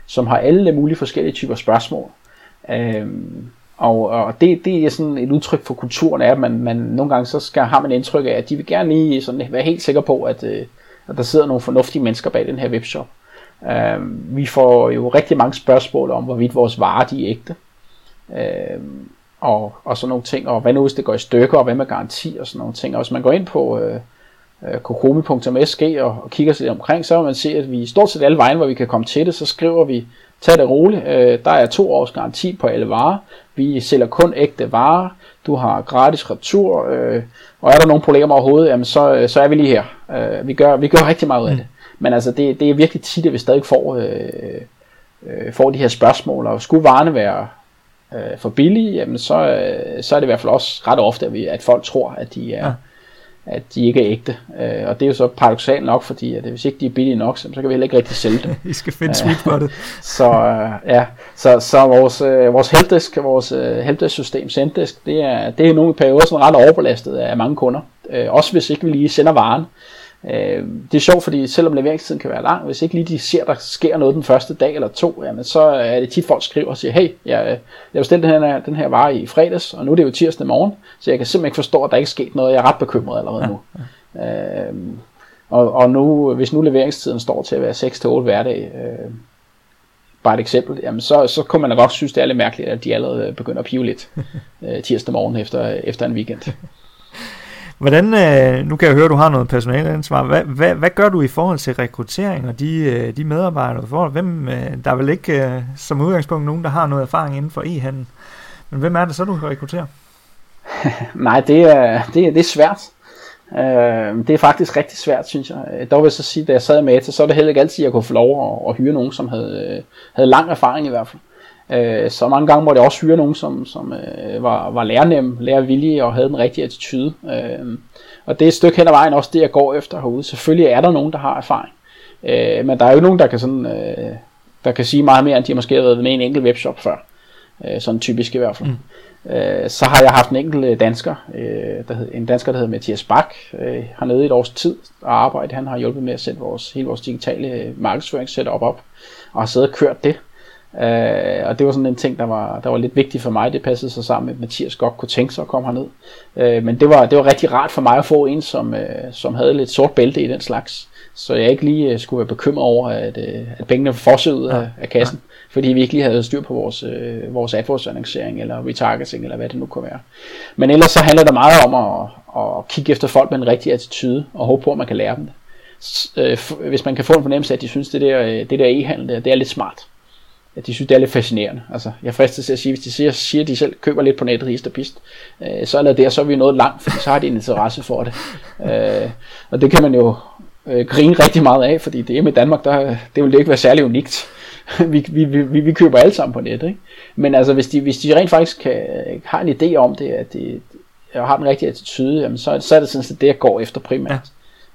som har alle mulige forskellige typer spørgsmål. Øhm, og, og det, det er sådan et udtryk for kulturen af, at man, man nogle gange så skal, har man indtryk af, at de vil gerne lige sådan være helt sikre på, at, øh, at der sidder nogle fornuftige mennesker bag den her webshop. Øhm, vi får jo rigtig mange spørgsmål om, hvorvidt vores varer de er ægte. Øhm, og, og sådan nogle ting, og hvad nu hvis det går i stykker, og hvad med garanti og sådan nogle ting. Og hvis man går ind på øh, kokomi.sg og, og kigger sig omkring, så vil man se, at vi stort set alle vejen, hvor vi kan komme til det, så skriver vi, tag det roligt, øh, der er to års garanti på alle varer, vi sælger kun ægte varer, du har gratis retur, øh, og er der nogle problemer overhovedet, jamen så, øh, så er vi lige her. Øh, vi, gør, vi gør rigtig meget ud af det. Men altså, det, det er virkelig tit, at vi stadig får, øh, øh, får de her spørgsmål, og skulle varerne være øh, for billige, jamen så, øh, så er det i hvert fald også ret ofte, at, vi, at folk tror, at de er, ja at de ikke er ægte. Øh, og det er jo så paradoxalt nok, fordi at hvis ikke de er billige nok, så kan vi heller ikke rigtig sælge dem. I skal finde sweet spotet. så øh, ja, så, så vores, øh, vores helpdesk, vores øh, helpdesk system, Sendesk, det er, det er nogle perioder sådan ret overbelastet af mange kunder. Øh, også hvis ikke vi lige sender varen. Øh, det er sjovt, fordi selvom leveringstiden kan være lang, hvis ikke lige de ser, der sker noget den første dag eller to, jamen, så er det tit folk skriver og siger, hey, jeg, jeg bestilte den her, den her vare i fredags, og nu er det jo tirsdag morgen, så jeg kan simpelthen ikke forstå, at der ikke er sket noget. Jeg er ret bekymret allerede nu. Ja. Øh, og, og nu, hvis nu leveringstiden står til at være 6-8 hverdag, øh, bare et eksempel, jamen så, så kunne man da godt synes, det er lidt mærkeligt, at de allerede begynder at pive lidt øh, tirsdag morgen efter, efter en weekend. Hvordan, øh, nu kan jeg høre, at du har noget personaleansvar. Hvad, hvad, hvad gør du i forhold til rekruttering og de, øh, de medarbejdere? For hvem, øh, der er vel ikke øh, som udgangspunkt nogen, der har noget erfaring inden for e-handel. Men hvem er det så, du kan rekruttere? Nej, det er, det, er, det er svært. Øh, det er faktisk rigtig svært, synes jeg. Øh, dog vil jeg så sige, da jeg sad med til, så er det heller ikke altid, at jeg kunne få lov at, at hyre nogen, som havde, havde lang erfaring i hvert fald. Øh, så mange gange måtte jeg også hyre nogen, som, som øh, var, var lærnem, lærervillige og havde den rigtige attitude. Øh, og det er et stykke hen ad vejen også det, jeg går efter herude. Selvfølgelig er der nogen, der har erfaring. Øh, men der er jo nogen, der kan, sådan, øh, der kan sige meget mere, end de måske har været med en enkelt webshop før. Øh, sådan typisk i hvert fald. Mm. Øh, så har jeg haft en enkelt øh, dansker, øh, der hed, en dansker, der hedder Mathias Bak, øh, nede i et års tid og arbejde. Han har hjulpet med at sætte vores, hele vores digitale øh, markedsføringssetup op, og har siddet og kørt det. Øh, og det var sådan en ting, der var, der var lidt vigtig for mig. Det passede sig sammen med, at Mathias godt kunne tænke sig at komme herned. Øh, men det var, det var rigtig rart for mig at få en, som, øh, som havde lidt sort bælte i den slags. Så jeg ikke lige øh, skulle være bekymret over, at, øh, at pengene var ud af, af kassen. Ja. Fordi vi ikke lige havde styr på vores, øh, vores AdWords-annoncering eller retargeting, eller hvad det nu kunne være. Men ellers så handler det meget om at, at kigge efter folk med en rigtig attitude, og håbe på, at man kan lære dem det. Hvis man kan få en fornemmelse af, at de synes, det der, det der e-handel, det er lidt smart, at de synes, det er lidt fascinerende. Altså, jeg fristes til at sige, hvis de siger, siger at de selv køber lidt på nettet hist og pist, øh, så er det, så er vi nået langt, for så har de en interesse for det. Øh, og det kan man jo øh, grine rigtig meget af, fordi det er med Danmark, der, det vil det ikke være særlig unikt. vi, vi, vi, vi køber alle sammen på nettet. Ikke? Men altså, hvis de, hvis de rent faktisk kan, har en idé om det, at det, og har den rigtige attitude, jamen så, så er det sådan set det, jeg går efter primært. Ja.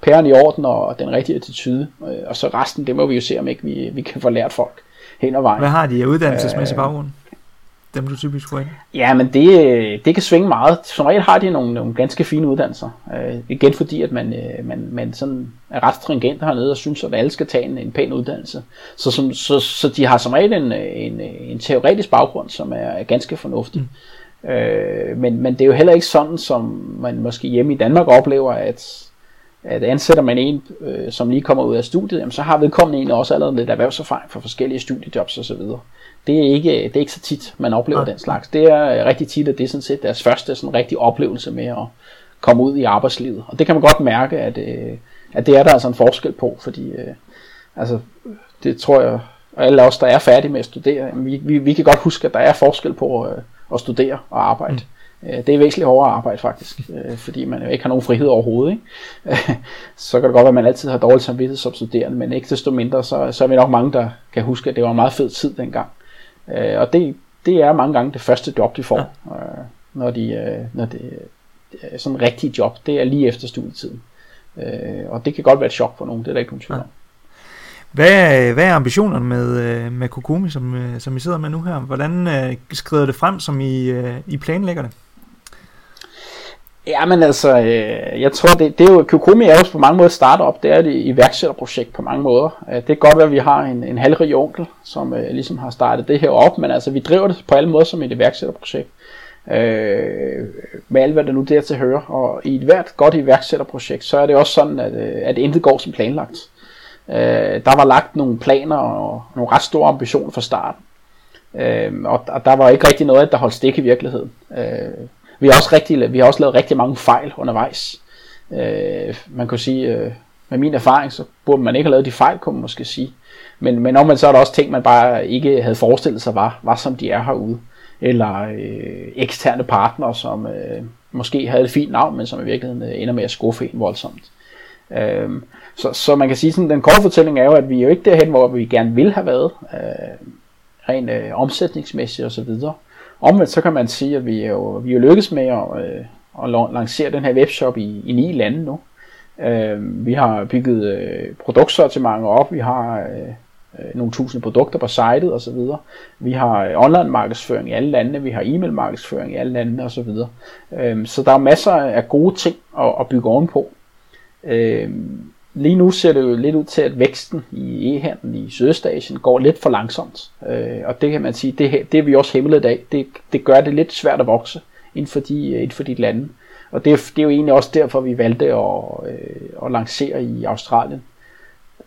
Pæren i orden og den rigtige attitude, øh, og så resten, det må vi jo se, om ikke vi, vi kan få lært folk hen ad vejen. Hvad har de af uddannelsesmæssig øh, baggrund? Dem du typisk får ind? Ja, men det, det kan svinge meget. Som regel har de nogle, nogle ganske fine uddannelser. Øh, igen fordi, at man, øh, man, man sådan er ret stringent hernede og synes, at alle skal tage en, en pæn uddannelse. Så, som, så, så de har som regel en, en, en teoretisk baggrund, som er, er ganske fornuftig. Mm. Øh, men, men det er jo heller ikke sådan, som man måske hjemme i Danmark oplever, at at ansætter man en, øh, som lige kommer ud af studiet, jamen, så har vedkommende en også allerede lidt erhvervserfaring for forskellige studiejobs osv. Det er ikke, det er ikke så tit, man oplever ja. den slags. Det er rigtig tit, at det er sådan set deres første sådan rigtig oplevelse med at komme ud i arbejdslivet. Og det kan man godt mærke, at, øh, at det er der altså en forskel på, fordi øh, altså, det tror jeg, og alle os, der er færdige med at studere, vi, vi, vi kan godt huske, at der er forskel på øh, at studere og arbejde. Mm. Øh, det er væsentligt hårdere arbejde faktisk, øh, fordi man jo ikke har nogen frihed overhovedet. Ikke? så kan det godt være, at man altid har dårlig samvittighed som studerende, men ikke desto mindre, så, så er vi nok mange, der kan huske, at det var en meget fed tid dengang. Øh, og det, det er mange gange det første job, de får, ja. når, de, når det er sådan en rigtig job. Det er lige efter studietiden. Og det kan godt være et chok for nogen, det er der ikke nogen tvivl om. Ja. Hvad, hvad er ambitionerne med, med Kokumi, som, som I sidder med nu her? Hvordan skrider det frem, som I, I planlægger det? Ja, men altså, øh, jeg tror, det, det er jo, Kokomi er jo på mange måder startup, det er et iværksætterprojekt på mange måder. Øh, det kan godt være, at vi har en, en halvrig onkel, som øh, ligesom har startet det her op, men altså, vi driver det på alle måder som et iværksætterprojekt. Øh, med alt, hvad der nu at høre, Og i et hvert godt iværksætterprojekt, så er det også sådan, at, øh, at intet går som planlagt. Øh, der var lagt nogle planer og nogle ret store ambitioner fra starten. Øh, og, og der var ikke rigtig noget, der holdt stik i virkeligheden. Øh, vi har også, rigtig, vi har også lavet rigtig mange fejl undervejs. Øh, man kan sige, øh, med min erfaring, så burde man ikke have lavet de fejl, kunne man måske sige. Men, men omvendt så er der også ting, man bare ikke havde forestillet sig var, var som de er herude. Eller øh, eksterne partnere, som øh, måske havde et fint navn, men som i virkeligheden øh, ender med at skuffe en voldsomt. Øh, så, så man kan sige, sådan den korte fortælling er jo, at vi er jo ikke derhen, hvor vi gerne vil have været, øh, rent øh, omsætningsmæssigt osv. Omvendt så kan man sige, at vi er jo, vi er jo lykkes med at, øh, at lancere den her webshop i, i ni lande nu. Øh, vi har bygget øh, produktsortimenter op, vi har øh, øh nogle tusinde produkter på sitet osv. Vi har øh, online markedsføring i alle landene, vi har e-mail markedsføring i alle landene osv. Øh, så der er masser af gode ting at, at bygge ovenpå. Øh, lige nu ser det jo lidt ud til, at væksten i e-handlen i Sydøstasien går lidt for langsomt. Øh, og det kan man sige, det, det er vi også himmelet af. Det, det gør det lidt svært at vokse inden for de, øh, inden for de lande. Og det, det er jo egentlig også derfor, vi valgte at, øh, at lancere i Australien.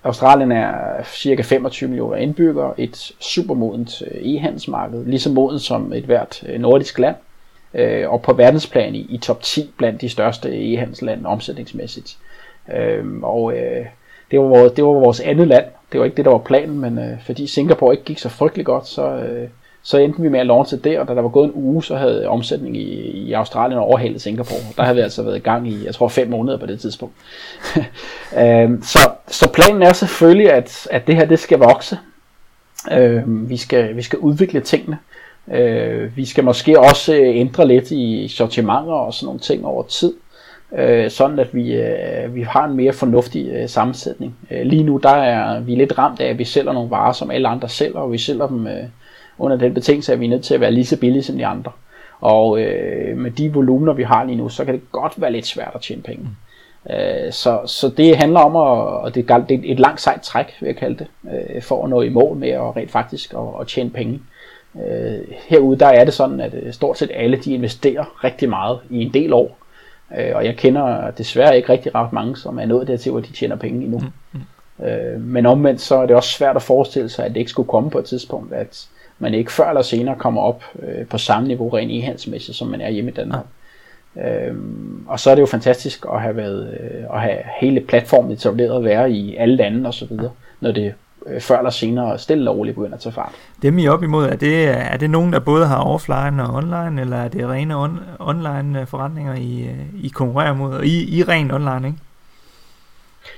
Australien er cirka 25 millioner indbyggere, et supermodent øh, e-handelsmarked, lige så modent som et hvert øh, nordisk land, og på verdensplan i, i top 10 blandt de største e-handelslande omsætningsmæssigt. Øhm, og øh, det, var vores, det var vores andet land. Det var ikke det, der var planen, men øh, fordi Singapore ikke gik så frygtelig godt, så, øh, så endte vi med at launche der, og da der var gået en uge, så havde omsætning i, i Australien overhalet Singapore. Der havde vi altså været i gang i, jeg tror, fem måneder på det tidspunkt. øhm, så, så planen er selvfølgelig, at, at det her det skal vokse. Øhm, vi, skal, vi skal udvikle tingene. Øh, vi skal måske også øh, ændre lidt i sortimenter og sådan nogle ting over tid øh, sådan at vi, øh, vi har en mere fornuftig øh, sammensætning. Øh, lige nu der er vi lidt ramt af, at vi sælger nogle varer, som alle andre sælger, og vi sælger dem øh, under den betingelse, at vi er nødt til at være lige så billige som de andre. Og øh, med de volumener, vi har lige nu, så kan det godt være lidt svært at tjene penge. Øh, så, så det handler om, at, og det, det er et langt sejt træk, vil jeg kalde det, øh, for at nå i mål med at rent faktisk at, at tjene penge. Øh, herude der er det sådan, at øh, stort set alle de investerer rigtig meget i en del år, Øh, og jeg kender desværre ikke rigtig ret mange, som er nået dertil, hvor de tjener penge endnu. Mm. mm. Øh, men omvendt så er det også svært at forestille sig, at det ikke skulle komme på et tidspunkt, at man ikke før eller senere kommer op øh, på samme niveau rent e-handelsmæssigt, som man er hjemme i Danmark. Ja. Øhm, og så er det jo fantastisk at have været øh, at have hele platformen etableret at være i alle lande og så videre, når det før eller senere stille og roligt begynder at tage fart. Dem I er op imod, er det, er det nogen, der både har offline og online, eller er det rene on, online forretninger, I, I konkurrerer mod? I, I ren online, ikke?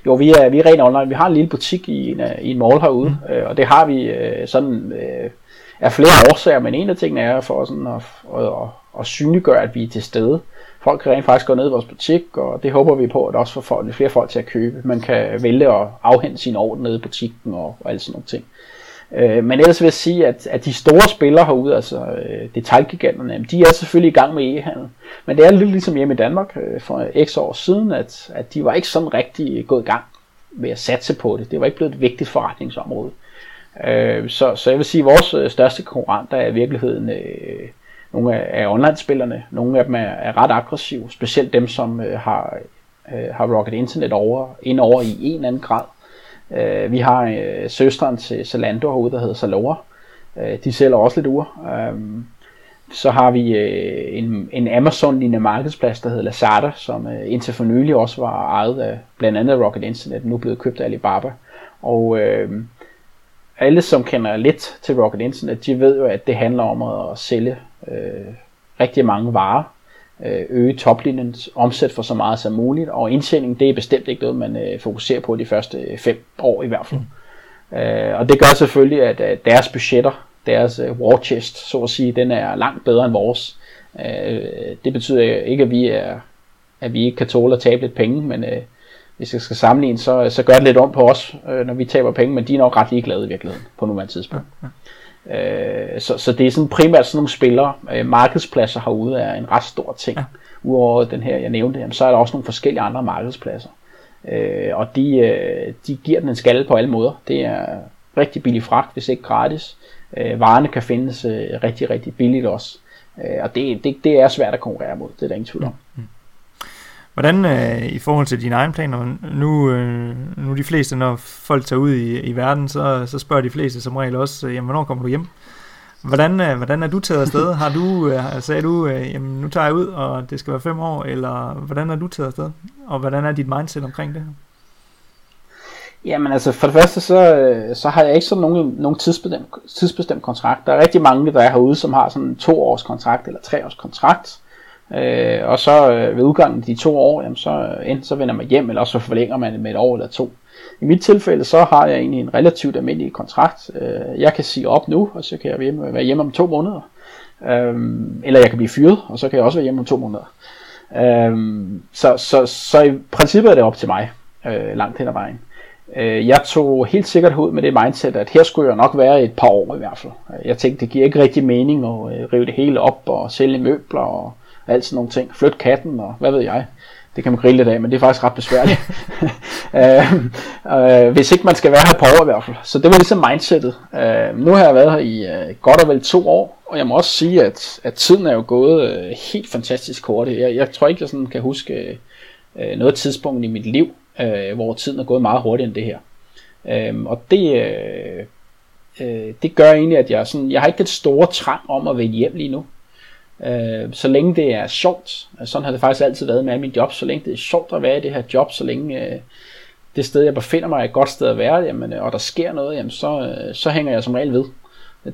Jo, vi er, vi er rent online. Vi har en lille butik i en, i en mall herude, mm. øh, og det har vi øh, sådan øh, af flere årsager, men en af tingene er for sådan at, at, at, at synliggøre, at vi er til stede. Folk kan rent faktisk gå ned i vores butik, og det håber vi på, at også får folk, flere folk til at købe. Man kan vælge at afhente sin orden nede i butikken og, og alt sådan nogle ting. Øh, men ellers vil jeg sige, at, at de store spillere herude, altså øh, detaljgiganterne, de er selvfølgelig i gang med e-handel. Men det er lidt ligesom hjemme i Danmark øh, for x år siden, at, at de var ikke sådan rigtig gået i gang med at satse på det. Det var ikke blevet et vigtigt forretningsområde. Øh, så, så jeg vil sige, at vores øh, største konkurrenter er i virkeligheden øh, nogle af, af online-spillerne. Nogle af dem er, er ret aggressive, specielt dem, som øh, har, øh, har Rocket Internet over, ind over i en eller anden grad. Øh, vi har øh, søsteren til Zalando herude, der hedder Salora. Øh, de sælger også lidt ure. Øh, så har vi øh, en, en Amazon-lignende markedsplads, der hedder Lazada, som øh, indtil for nylig også var ejet af blandt andet Rocket Internet, nu blevet købt af Alibaba. Og øh, alle, som kender lidt til Rocket Internet, de ved jo, at det handler om at sælge øh, rigtig mange varer, øh, øge toplinjens omsæt for så meget som muligt, og indtjening, det er bestemt ikke noget, man øh, fokuserer på de første fem år i hvert fald. Mm. Øh, og det gør selvfølgelig, at, at deres budgetter, deres øh, war chest, så at sige, den er langt bedre end vores. Øh, det betyder ikke, at vi er at vi ikke kan tåle at tabe lidt penge, men øh, hvis jeg skal sammenligne, så, så gør det lidt om på os, øh, når vi taber penge, men de er nok ret ligeglade i virkeligheden på nuværende tidspunkt. Ja, ja. Øh, så, så det er sådan primært sådan nogle spillere. Øh, markedspladser herude er en ret stor ting. Ja. Udover den her, jeg nævnte, jamen, så er der også nogle forskellige andre markedspladser. Øh, og de, øh, de giver den en skalle på alle måder. Det er rigtig billig fragt, hvis ikke gratis. Øh, varerne kan findes øh, rigtig, rigtig billigt også. Øh, og det, det, det er svært at konkurrere mod, det er der ingen tvivl om. Mm. Hvordan øh, i forhold til dine egne planer, nu, øh, nu de fleste, når folk tager ud i, i verden, så, så spørger de fleste som regel også, øh, jamen, hvornår kommer du hjem? Hvordan, øh, hvordan er du taget afsted? Har du, øh, sagde du, øh, jamen, nu tager jeg ud, og det skal være fem år, eller hvordan er du taget afsted? Og hvordan er dit mindset omkring det her? Jamen altså, for det første, så, øh, så har jeg ikke sådan nogen, nogen tidsbestemt, tidsbestemt kontrakt. Der er rigtig mange, der er herude, som har sådan en to års kontrakt eller tre års kontrakt. Øh, og så øh, ved udgangen af de to år, jamen, så øh, enten så vender man hjem, eller så forlænger man det med et år eller to. I mit tilfælde, så har jeg egentlig en relativt almindelig kontrakt. Øh, jeg kan sige op nu, og så kan jeg være hjemme om to måneder. Øh, eller jeg kan blive fyret, og så kan jeg også være hjemme om to måneder. Øh, så, så, så i princippet er det op til mig, øh, langt hen ad vejen. Øh, jeg tog helt sikkert ud med det mindset, at her skulle jeg nok være et par år i hvert fald. Jeg tænkte, det giver ikke rigtig mening at øh, rive det hele op og sælge møbler og alt sådan nogle ting. Flyt katten og hvad ved jeg. Det kan man grille lidt af, men det er faktisk ret besværligt. øh, øh, hvis ikke man skal være her på år i hvert fald. Så det var ligesom mindsetet. Øh, nu har jeg været her i øh, godt og vel to år, og jeg må også sige, at, at tiden er jo gået øh, helt fantastisk kort. Jeg, jeg tror ikke, jeg sådan kan huske øh, noget tidspunkt i mit liv, øh, hvor tiden er gået meget hurtigere end det her. Øh, og det, øh, øh, det gør egentlig, at jeg, sådan, jeg har ikke det store trang om at vende hjem lige nu. Øh, så længe det er sjovt, sådan har det faktisk altid været med min job, så længe det er sjovt at være i det her job, så længe øh, det sted, jeg befinder mig, er et godt sted at være, jamen, og der sker noget, jamen, så, øh, så hænger jeg som regel ved.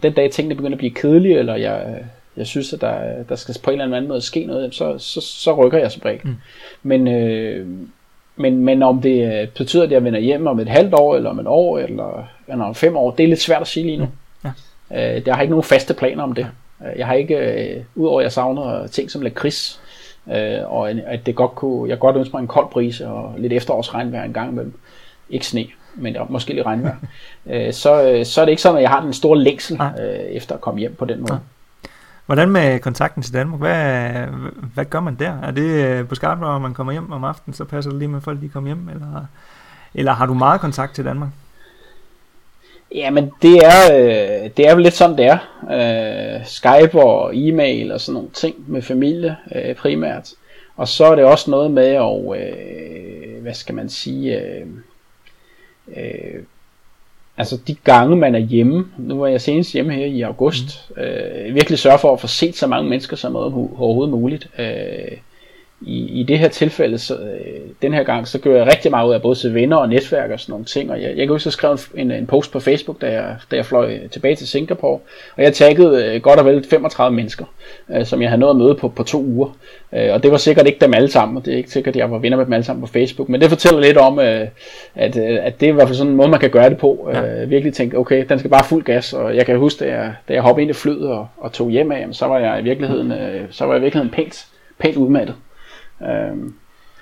Den dag tingene begynder at blive kedelige, eller jeg, jeg synes, at der, der skal på en eller anden måde ske noget, så, så, så rykker jeg som regel. Mm. Men, øh, men, men om det betyder, at jeg vender hjem om et halvt år, eller om et år, eller, eller om fem år, det er lidt svært at sige lige nu. Ja. Øh, der har ikke nogen faste planer om det. Øh, jeg har ikke, øh, udover at jeg savner ting som lakrids, øh, og at det godt kunne, jeg godt ønsker mig en kold brise og lidt efterårsregnvejr en gang imellem. Ikke sne, men måske lidt regnvejr. øh, så, øh, så er det ikke sådan, at jeg har den store længsel øh, efter at komme hjem på den måde. Hvordan med kontakten til Danmark? Hvad, hvad gør man der? Er det øh, på skarpt, når man kommer hjem om aftenen, så passer det lige med, folk de kommer hjem? Eller, eller har du meget kontakt til Danmark? Jamen, det er, øh, det er vel lidt sådan, det er. Øh, Skype og e-mail og sådan nogle ting med familie øh, primært. Og så er det også noget med at, øh, hvad skal man sige, øh, øh, altså de gange man er hjemme, nu var jeg senest hjemme her i august, mm. øh, virkelig sørge for at få set så mange mennesker som overhovedet muligt. Øh, i, i det her tilfælde, så, øh, den her gang, så gør jeg rigtig meget ud af både til venner og netværk og sådan nogle ting. Og jeg, jeg kan huske, at skrev en, en post på Facebook, da jeg, da jeg fløj tilbage til Singapore, og jeg taggede øh, godt og vel 35 mennesker, øh, som jeg havde nået at møde på, på to uger. Øh, og det var sikkert ikke dem alle sammen, og det er ikke sikkert, at jeg var venner med dem alle sammen på Facebook, men det fortæller lidt om, øh, at, øh, at det er i hvert fald sådan en måde, man kan gøre det på. Ja. Øh, virkelig tænke, okay, den skal bare fuld gas, og jeg kan huske, da jeg, da jeg hoppede ind i flyet og, og tog hjem af, så var jeg i virkeligheden, øh, så var jeg i virkeligheden pænt, pænt udmattet. Øhm,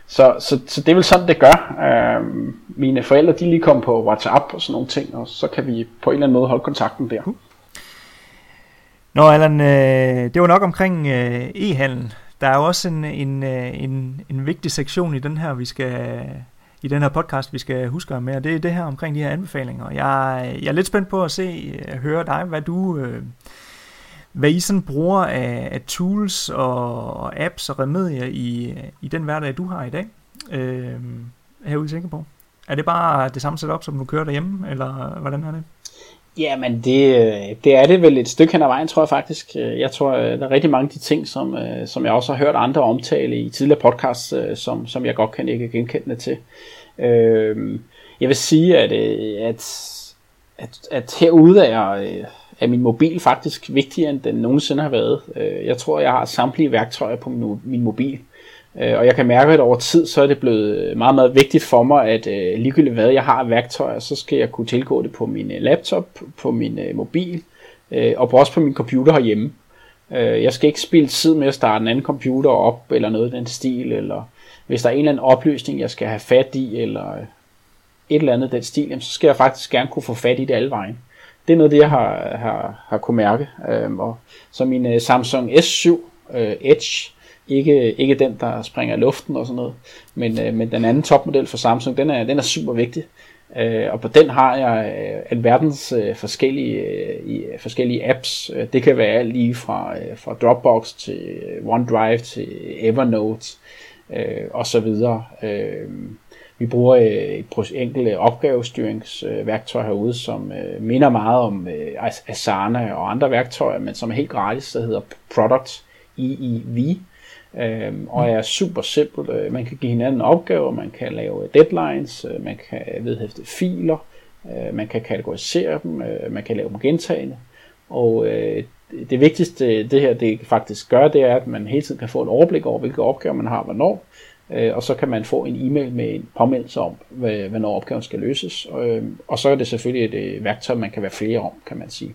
så, så, så det er vel sådan, det gør. Øhm, mine forældre, de lige kom på WhatsApp og sådan nogle ting, og så kan vi på en eller anden måde holde kontakten der. Nå Allan, øh, det var nok omkring øh, e-handel. Der er jo også en, en, øh, en, en vigtig sektion i den her, vi skal i den her podcast, vi skal huske med, og det er det her omkring de her anbefalinger. Jeg, jeg er lidt spændt på at se, øh, høre dig, hvad du, øh, hvad I sådan bruger af, af tools og apps og remedier i, i den hverdag, du har i dag øh, herude i Singapore. Er det bare det samme setup, som du kører derhjemme, eller hvordan er det? Jamen, det, øh, det er det vel et stykke hen ad vejen, tror jeg faktisk. Øh, jeg tror, øh, der er rigtig mange af de ting, som, som jeg også har hørt andre omtale i tidligere podcasts, som, som jeg godt kan ikke genkende til. Jeg vil sige, at, at, at, at herude er, jeg er min mobil faktisk vigtigere, end den nogensinde har været. Øh, jeg tror, jeg har samtlige værktøjer på min mobil. Øh, og jeg kan mærke, at over tid, så er det blevet meget, meget vigtigt for mig, at øh, ligegyldigt hvad jeg har af værktøjer, så skal jeg kunne tilgå det på min laptop, på min mobil, og også på min computer herhjemme. Jeg skal ikke spille tid med at starte en anden computer op, eller noget i den stil, eller hvis der er en eller anden opløsning, jeg skal have fat i, eller et eller andet den stil, så skal jeg faktisk gerne kunne få fat i det alle vejen det er noget, det jeg har, har, har kunne mærke. Øhm, og så min øh, Samsung S7 øh, Edge, ikke, ikke den, der springer i luften og sådan noget, men, øh, men den anden topmodel for Samsung, den er, den er super vigtig. Øh, og på den har jeg øh, alverdens øh, forskellige, øh, forskellige apps. Øh, det kan være alt lige fra, øh, fra Dropbox til øh, OneDrive til Evernote øh, og så videre. Uh, vi bruger øh, et enkelt opgavestyringsværktøj herude, som øh, minder meget om øh, Asana og andre værktøjer, men som er helt gratis, der hedder Product EEV, og er super simpelt. Man kan give hinanden opgaver, man kan lave deadlines, man kan vedhæfte filer, man kan kategorisere dem, man kan lave dem gentagende, og det vigtigste det her det faktisk gør, det er, at man hele tiden kan få et overblik over, hvilke opgaver man har hvornår, øh, og så kan man få en e-mail med en påmeldelse om, hvornår opgaven skal løses. Øh, og så er det selvfølgelig et øh, værktøj, man kan være flere om, kan man sige.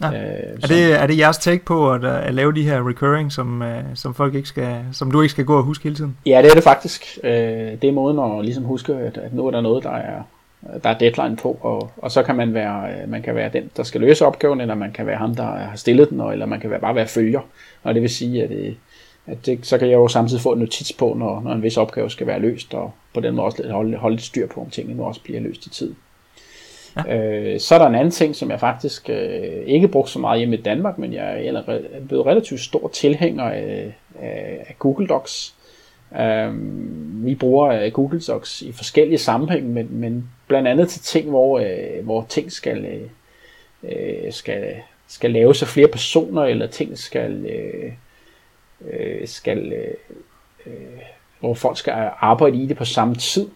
Ja. Øh, er, det, er det jeres take på at, at lave de her recurring, som, uh, som folk ikke skal, som du ikke skal gå og huske hele tiden? Ja, det er det faktisk. Uh, det er måden at ligesom huske, at, at nu er der noget, der er, der er deadline på, og, og så kan man være, man kan være den, der skal løse opgaven, eller man kan være ham, der har stillet den, eller man kan være, bare være følger. Og det vil sige, at det, at det, så kan jeg jo samtidig få en notits på, når, når en vis opgave skal være løst, og på den måde også holde, holde lidt styr på, om tingene nu også bliver løst i tid. Ja. Øh, så er der en anden ting, som jeg faktisk øh, ikke brugt så meget hjemme i Danmark, men jeg er blevet relativt stor tilhænger af, af, af Google Docs. Øh, vi bruger Google Docs i forskellige sammenhænge, men, men blandt andet til ting, hvor, øh, hvor ting skal, øh, skal, skal laves af flere personer, eller ting skal... Øh, øh, skal, øh, øh, hvor folk skal arbejde i det på samme tid,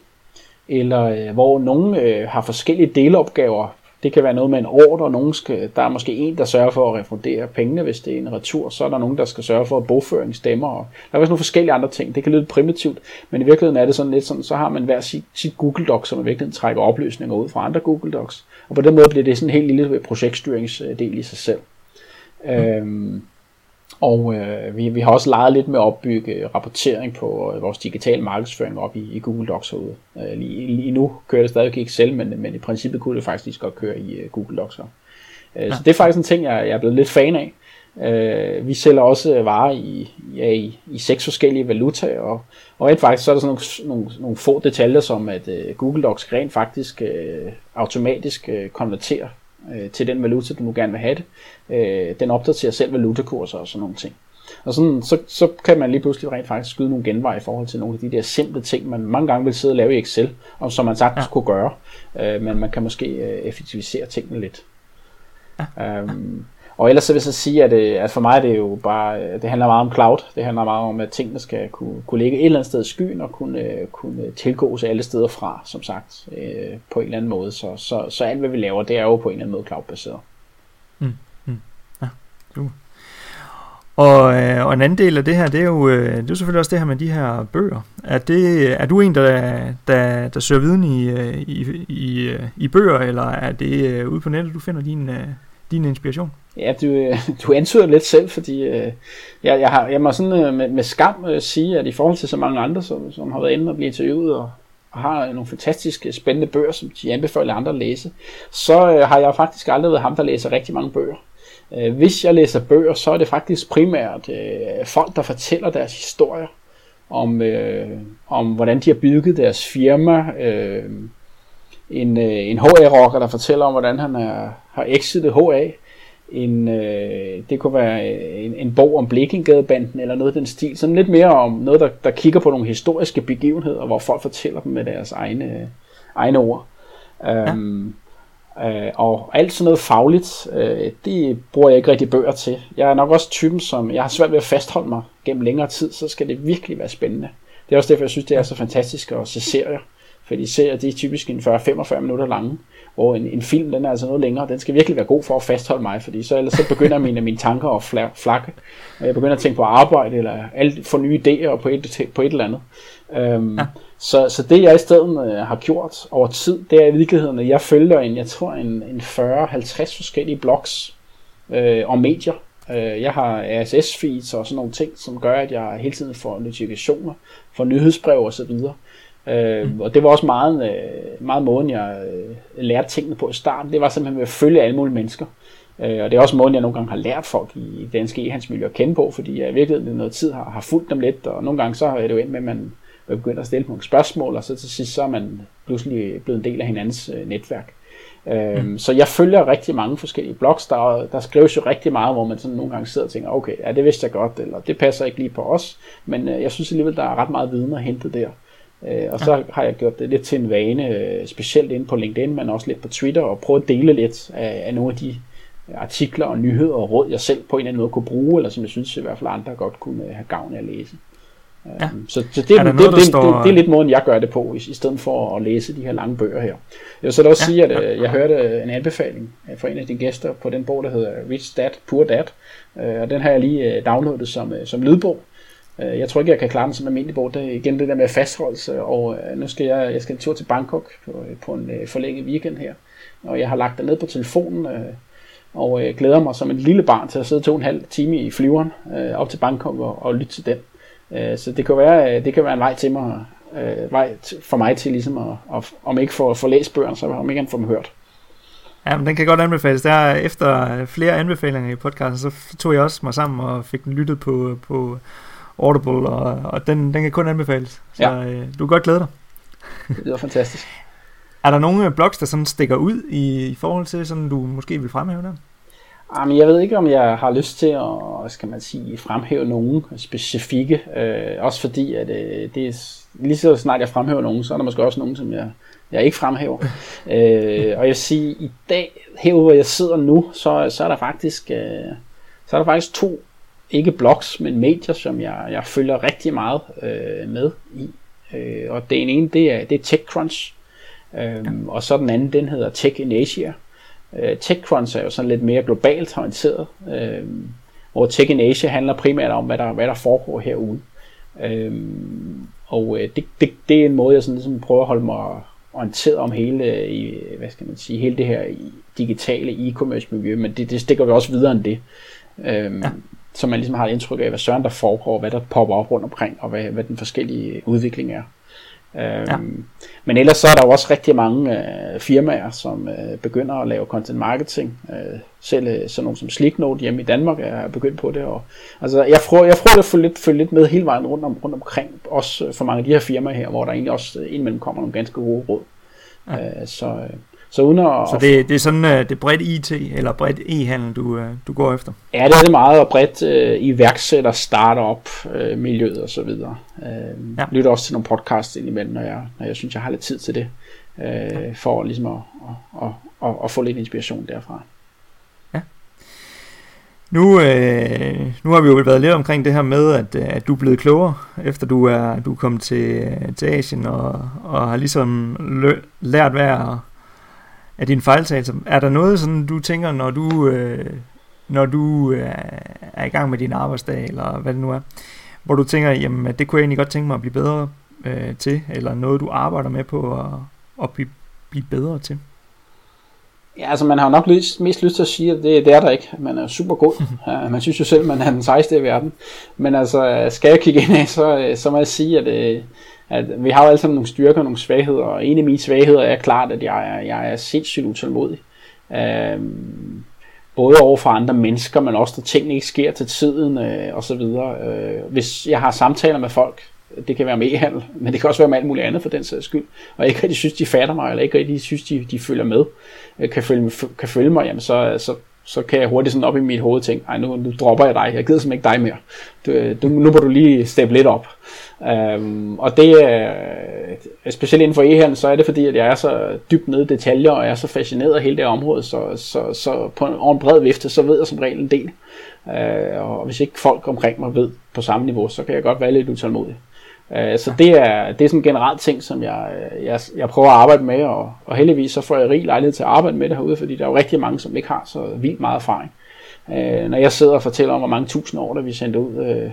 eller øh, hvor nogen øh, har forskellige delopgaver. Det kan være noget med en ordre, og nogen skal, der er måske en, der sørger for at refundere pengene, hvis det er en retur, så er der nogen, der skal sørge for at bogføring stemmer, og der er også nogle forskellige andre ting. Det kan lyde primitivt, men i virkeligheden er det sådan lidt sådan, så har man hver sit, sit Google Docs, som i virkeligheden trækker opløsninger ud fra andre Google Docs, og på den måde bliver det sådan en helt lille projektstyringsdel i sig selv. Mm. Øhm, og øh, vi, vi har også leget lidt med at opbygge rapportering på øh, vores digitale markedsføring op i, i Google Docs herude. Øh, lige, lige nu kører det stadig ikke Excel, men, men i princippet kunne det faktisk godt køre i uh, Google Docs. Øh, ja. Så det er faktisk en ting, jeg, jeg er blevet lidt fan af. Øh, vi sælger også varer i, ja, i, i seks forskellige valutaer, og, og et faktisk så er der sådan nogle, nogle, nogle få detaljer, som at uh, Google Docs rent faktisk uh, automatisk uh, konverterer øh, til den valuta, du nu gerne vil have det. Øh, den opdaterer selv valutakurser og sådan nogle ting. Og sådan, så, så kan man lige pludselig rent faktisk skyde nogle genveje i forhold til nogle af de der simple ting, man mange gange vil sidde og lave i Excel, og som man sagtens ja. kunne gøre, øh, men man kan måske øh, effektivisere tingene lidt. Ja. Øhm, og ellers så vil jeg så sige, at, øh, at for mig er det jo bare, øh, det handler meget om cloud. Det handler meget om, at tingene skal kunne, kunne ligge et eller andet sted i skyen og kunne, øh, kunne tilgås alle steder fra, som sagt, på en eller anden måde. Så, så, så alt, hvad vi laver, det er jo på en eller anden måde cloud-baseret. Mm, mm, ja, super. Og, øh, og en anden del af det her, det er jo øh, det er selvfølgelig også det her med de her bøger. Er, det, er du en, der, der, der søger viden i, i, i, i bøger, eller er det ude på nettet, du finder din, din inspiration? Ja, du, øh, du antyder lidt selv, fordi øh, jeg, jeg, har, jeg må sådan øh, med, med skam sige, at i forhold til så mange andre, som, som har været inde og blive interviewet og, og har nogle fantastiske, spændende bøger, som de anbefaler andre at læse, så har jeg faktisk aldrig været ham, der læser rigtig mange bøger. Øh, hvis jeg læser bøger, så er det faktisk primært øh, folk, der fortæller deres historier om, øh, om hvordan de har bygget deres firma. Øh, en, øh, en HA-rocker, der fortæller om, hvordan han er, har exitet HA. En, øh, det kunne være en, en bog om Blikkengadebanden eller noget af den stil. Sådan lidt mere om noget, der, der kigger på nogle historiske begivenheder, hvor folk fortæller dem med deres egne, egne ord. Ja. Um, Øh, og alt sådan noget fagligt, øh, det bruger jeg ikke rigtig bøger til. Jeg er nok også typen, som jeg har svært ved at fastholde mig gennem længere tid, så skal det virkelig være spændende. Det er også derfor, jeg synes, det er så fantastisk at se serier. Fordi serier, de er typisk en 40-45 minutter lange, hvor en, en film, den er altså noget længere. Den skal virkelig være god for at fastholde mig, fordi så, ellers så begynder mine, mine tanker at flakke, og jeg begynder at tænke på arbejde, eller alt, få nye idéer på et, på et eller andet. Um, ja. Så, så det jeg i stedet øh, har gjort over tid, det er i virkeligheden, at jeg følger en, jeg tror en, en 40-50 forskellige blogs øh, om medier. Øh, jeg har RSS-feeds og sådan nogle ting, som gør, at jeg hele tiden får notifikationer, får nyhedsbrev og så videre. Øh, mm. Og det var også meget, øh, meget måden, jeg øh, lærte tingene på i starten. Det var simpelthen ved at følge alle mulige mennesker. Øh, og det er også måden, jeg nogle gange har lært folk i danske e-handelsmiljø at kende på, fordi jeg i virkeligheden noget tid har, har fulgt dem lidt, og nogle gange så er det jo ind med, at man begynder at stille nogle spørgsmål, og så til sidst så er man pludselig blevet en del af hinandens øh, netværk. Øhm, mm. Så jeg følger rigtig mange forskellige blogs, der, der skrives jo rigtig meget, hvor man sådan nogle gange sidder og tænker, okay, ja, det vidste jeg godt, eller det passer ikke lige på os, men øh, jeg synes alligevel, der er ret meget viden at hente der. Øh, og så har jeg gjort det lidt til en vane, øh, specielt inde på LinkedIn, men også lidt på Twitter, og prøve at dele lidt af, af nogle af de artikler og nyheder og råd, jeg selv på en eller anden måde kunne bruge, eller som jeg synes i hvert fald andre godt kunne have gavn af at læse. Ja. Øhm, så, så det, er noget, det, det, står... det, det er lidt måden, jeg gør det på, i, i stedet for at læse de her lange bøger her. Jeg vil så også ja. sige, at. Øh, jeg hørte en anbefaling fra en af dine gæster på den bog, der hedder Rich Dad, Poor Dad, øh, og den har jeg lige øh, downloadet som, som lydbog. Øh, jeg tror ikke, jeg kan klare den som almindelig båd. Det er igen det der med fastholdelse, og øh, nu skal jeg, jeg skal en tur til Bangkok på, øh, på en forlænget weekend her, og jeg har lagt det ned på telefonen, og glæder mig som en lille barn til at sidde to og en halv time i flyveren op til Bangkok og, og lytte til den. Så det kan være, det kan være en vej til mig, vej for mig til ligesom at, at om ikke få, få læst bøgerne, så om ikke at få dem hørt. Ja, men den kan godt anbefales. Der efter flere anbefalinger i podcasten, så tog jeg også mig sammen og fik den lyttet på, på Audible, og, og den, den kan kun anbefales. Så ja. øh, du kan godt glæde dig. Det lyder fantastisk. Er der nogle blogs, der sådan stikker ud i, i forhold til, sådan du måske vil fremhæve der? Jamen, jeg ved ikke, om jeg har lyst til at skal man sige, fremhæve nogen specifikke. Øh, også fordi, at øh, det er, lige så snart jeg fremhæver nogen, så er der måske også nogen, som jeg, jeg ikke fremhæver. øh, og jeg vil sige, i dag, her hvor jeg sidder nu, så, så er der faktisk øh, så er der faktisk to, ikke blogs, men medier, som jeg, jeg følger rigtig meget øh, med i. Øh, og den ene, det er, det er TechCrunch. Øh, ja. Og så den anden, den hedder Tech in Asia. Øh, TechCrunch er jo sådan lidt mere globalt orienteret, øh, hvor Tech in Asia handler primært om, hvad der, hvad der foregår herude. Øh, og øh, det, det, det er en måde, jeg sådan ligesom prøver at holde mig orienteret om hele, i, hvad skal man sige, hele det her digitale e-commerce miljø, men det, det stikker jo også videre end det. Øh, ja. Så man ligesom har et indtryk af, hvad søren der foregår, hvad der popper op rundt omkring, og hvad, hvad den forskellige udvikling er. Øhm, ja. Men ellers så er der jo også rigtig mange øh, firmaer, som øh, begynder at lave content marketing. Øh, selv øh, sådan nogle som Slicknote hjemme i Danmark er begyndt på det. Og, altså, jeg prøver, jeg prøver at følge lidt, følge lidt med hele vejen rundt, om, rundt omkring, også for mange af de her firmaer her, hvor der egentlig også indimellem kommer nogle ganske gode råd. Ja. Øh, så, øh, så, uden at, så det, det er sådan uh, det bredt IT eller bredt e-handel, du, uh, du går efter? Ja, det er det meget, og bredt uh, iværksætter, startup, uh, miljøet og så videre. Uh, ja. Lytter også til nogle podcasts indimellem, når jeg, når jeg synes, jeg har lidt tid til det, uh, ja. for ligesom at, at, at, at, at få lidt inspiration derfra. Ja. Nu, øh, nu har vi jo været lidt omkring det her med, at, at du er blevet klogere, efter du er, du er kommet til, til Asien og, og har ligesom lø, lært hver af dine fejltagelser. Er der noget, sådan du tænker, når du, øh, når du øh, er i gang med din arbejdsdag, eller hvad det nu er, hvor du tænker, jamen det kunne jeg egentlig godt tænke mig at blive bedre øh, til, eller noget du arbejder med på at, at blive, blive bedre til? Ja, altså man har nok lyst, mest lyst til at sige, at det, det er der ikke. Man er super god. Ja, man synes jo selv, man er den sejeste i verden. Men altså, skal jeg kigge ind af, så, så må jeg sige, at, øh, at vi har jo alle sammen nogle styrker og nogle svagheder. Og en af mine svagheder er klart, at jeg er, jeg er sindssygt utålmodig. Øhm, både over for andre mennesker, men også når tingene ikke sker til tiden øh, og så videre. Øh, hvis jeg har samtaler med folk, det kan være med e-handel, men det kan også være med alt muligt andet for den sags skyld, og ikke rigtig synes, de fatter mig, eller ikke rigtig synes, de, de følger med, øh, kan følge, kan følge mig, jamen så, så, så kan jeg hurtigt sådan op i mit hoved tænke, ej nu, nu dropper jeg dig, jeg gider simpelthen ikke dig mere. Du, øh, du, nu må du lige steppe lidt op. Øhm, og det er, specielt inden for e-handel, så er det fordi, at jeg er så dybt nede i detaljer, og jeg er så fascineret af hele det område, så, så, så på en, over en bred vifte, så ved jeg som regel en del. Øh, og hvis ikke folk omkring mig ved på samme niveau, så kan jeg godt være lidt utålmodig. Øh, så det er, det er sådan en generelt ting, som jeg, jeg, jeg prøver at arbejde med, og, og heldigvis så får jeg rig lejlighed til at arbejde med det herude, fordi der er jo rigtig mange, som ikke har så vildt meget erfaring. Øh, når jeg sidder og fortæller om, hvor mange tusind år, der vi sendte ud Øh,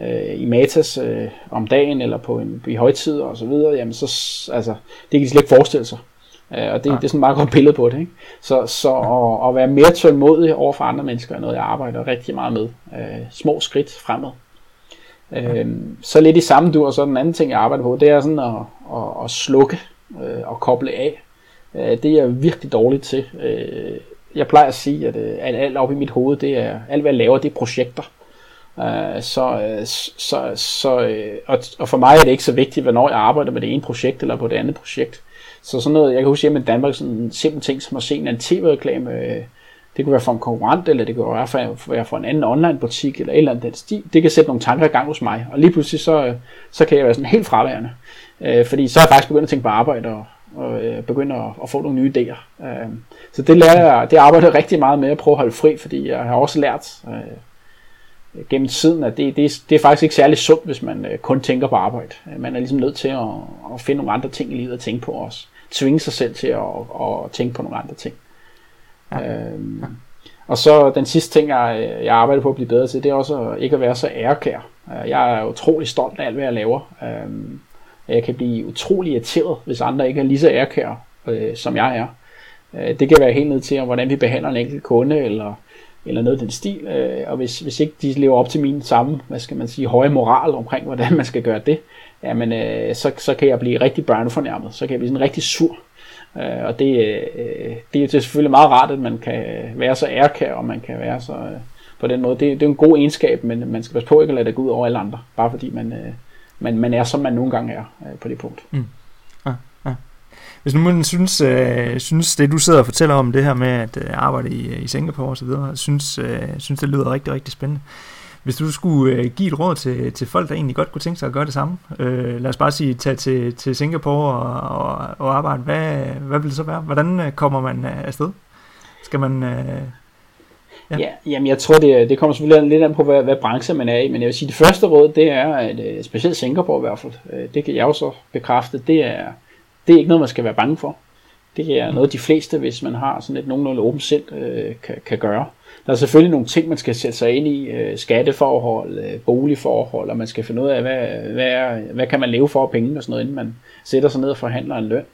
øh, i Matas øh, om dagen eller på en, i højtider og så videre, jamen så, altså, det kan de slet ikke forestille sig. Øh, og det, det er sådan et meget godt billede på det. Ikke? Så, så at, at være mere tålmodig over for andre mennesker er noget, jeg arbejder rigtig meget med. Øh, små skridt fremad. Øh, så lidt i samme dur, så den anden ting, jeg arbejder på, det er sådan at, at, at slukke øh, og koble af. Øh, det er jeg virkelig dårlig til. Øh, jeg plejer at sige, at øh, alt op i mit hoved, det er, alt hvad jeg laver, det er projekter. Øh, så, øh, så, så, øh, og, og for mig er det ikke så vigtigt, hvornår jeg arbejder med det ene projekt eller på det andet projekt. Så sådan noget, jeg kan huske hjemme i Danmark, sådan en simpel ting som at se en tv-reklame, øh, det kunne være for en konkurrent, eller det kunne være for, være for en anden online butik, eller et eller andet den stil. Det kan sætte nogle tanker i gang hos mig, og lige pludselig så, så kan jeg være sådan helt fraværende. fordi så er jeg faktisk begyndt at tænke på arbejde, og, og begynde at, at få nogle nye idéer. så det lærer jeg, det arbejder jeg rigtig meget med at prøve at holde fri, fordi jeg har også lært, gennem tiden, at det, det, det er faktisk ikke særlig sundt, hvis man øh, kun tænker på arbejde. Man er ligesom nødt til at, at finde nogle andre ting i livet at tænke på også. Tvinge sig selv til at, at, tænke på nogle andre ting. Ja. Øhm, og så den sidste ting, jeg, jeg arbejder på at blive bedre til, det er også ikke at være så ærekær. Øh, jeg er utrolig stolt af alt, hvad jeg laver. Øhm, jeg kan blive utrolig irriteret, hvis andre ikke er lige så ærekære, øh, som jeg er. Øh, det kan være helt ned til, hvordan vi behandler en enkelt kunde, eller eller noget af den stil, øh, og hvis, hvis ikke de lever op til min samme, hvad skal man sige, høje moral omkring, hvordan man skal gøre det, jamen, øh, så, så kan jeg blive rigtig børnefornærmet, så kan jeg blive sådan rigtig sur, øh, og det, øh, det er selvfølgelig meget rart, at man kan være så ærkær, og man kan være så, øh, på den måde, det, det er en god egenskab, men man skal passe på ikke at lade det gå ud over alle andre, bare fordi man, øh, man, man er, som man nogle gange er øh, på det punkt. Mm. Hvis nu man synes, øh, synes det, du sidder og fortæller om det her med at øh, arbejde i, øh, i Singapore og så videre, synes, øh, synes det lyder rigtig, rigtig spændende. Hvis du skulle øh, give et råd til, til folk, der egentlig godt kunne tænke sig at gøre det samme, øh, lad os bare sige, tage til, til Singapore og, og, og arbejde, hvad, hvad vil det så være? Hvordan øh, kommer man øh, afsted? Skal man... Øh, Ja. ja, jamen jeg tror, det, det kommer selvfølgelig lidt an på, hvad, hvad branche man er i, men jeg vil sige, det første råd, det er, at specielt Singapore i hvert fald, det kan jeg jo så bekræfte, det er, det er ikke noget, man skal være bange for. Det er noget, de fleste, hvis man har sådan et nogenlunde åbent sind, øh, kan, kan gøre. Der er selvfølgelig nogle ting, man skal sætte sig ind i, øh, skatteforhold, øh, boligforhold, og man skal finde ud af, hvad, hvad, er, hvad kan man leve for penge og sådan noget, inden man sætter sig ned og forhandler en løn.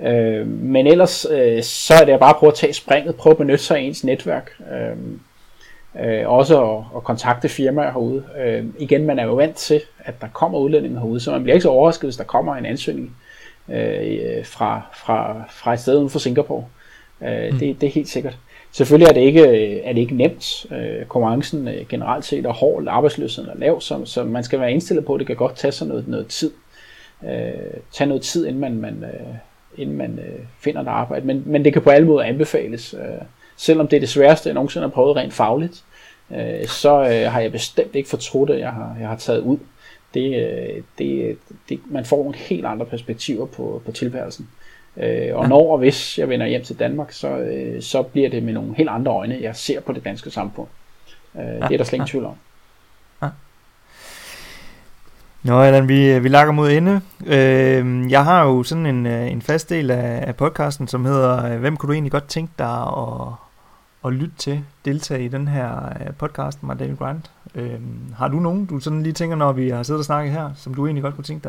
Øh, men ellers, øh, så er det bare at prøve at tage springet, prøve at benytte sig af ens netværk. Øh, øh, også at, at kontakte firmaer herude. Øh, igen, man er jo vant til, at der kommer udlændinge herude, så man bliver ikke så overrasket, hvis der kommer en ansøgning øh, fra, fra, fra et sted uden for Singapore. Øh, mm. det, det er helt sikkert. Selvfølgelig er det ikke, er det ikke nemt. Øh, konkurrencen øh, generelt set er hård, arbejdsløsheden er lav, så, så man skal være indstillet på, at det kan godt tage sig noget, noget tid. Øh, tage noget tid, inden man, man, øh, inden man øh, finder et arbejde. Men, men det kan på alle måder anbefales. Øh, selvom det er det sværeste, jeg nogensinde har prøvet rent fagligt, øh, så øh, har jeg bestemt ikke fortrudt, at jeg har, jeg har taget ud øh, det, det, man får nogle helt andre perspektiver på, på tilværelsen. Øh, og når og hvis jeg vender hjem til Danmark, så, øh, så bliver det med nogle helt andre øjne, jeg ser på det danske samfund. Øh, ja, det er der slet ingen ja. tvivl om. Ja. Nå, Allan, vi, vi lakker mod ende. Øh, jeg har jo sådan en, øh, en fast del af, af podcasten, som hedder, øh, hvem kunne du egentlig godt tænke dig at, at lytte til, deltage i den her øh, podcast med David Grant? Øh, har du nogen, du sådan lige tænker, når vi har siddet og snakket her, som du egentlig godt kunne tænke dig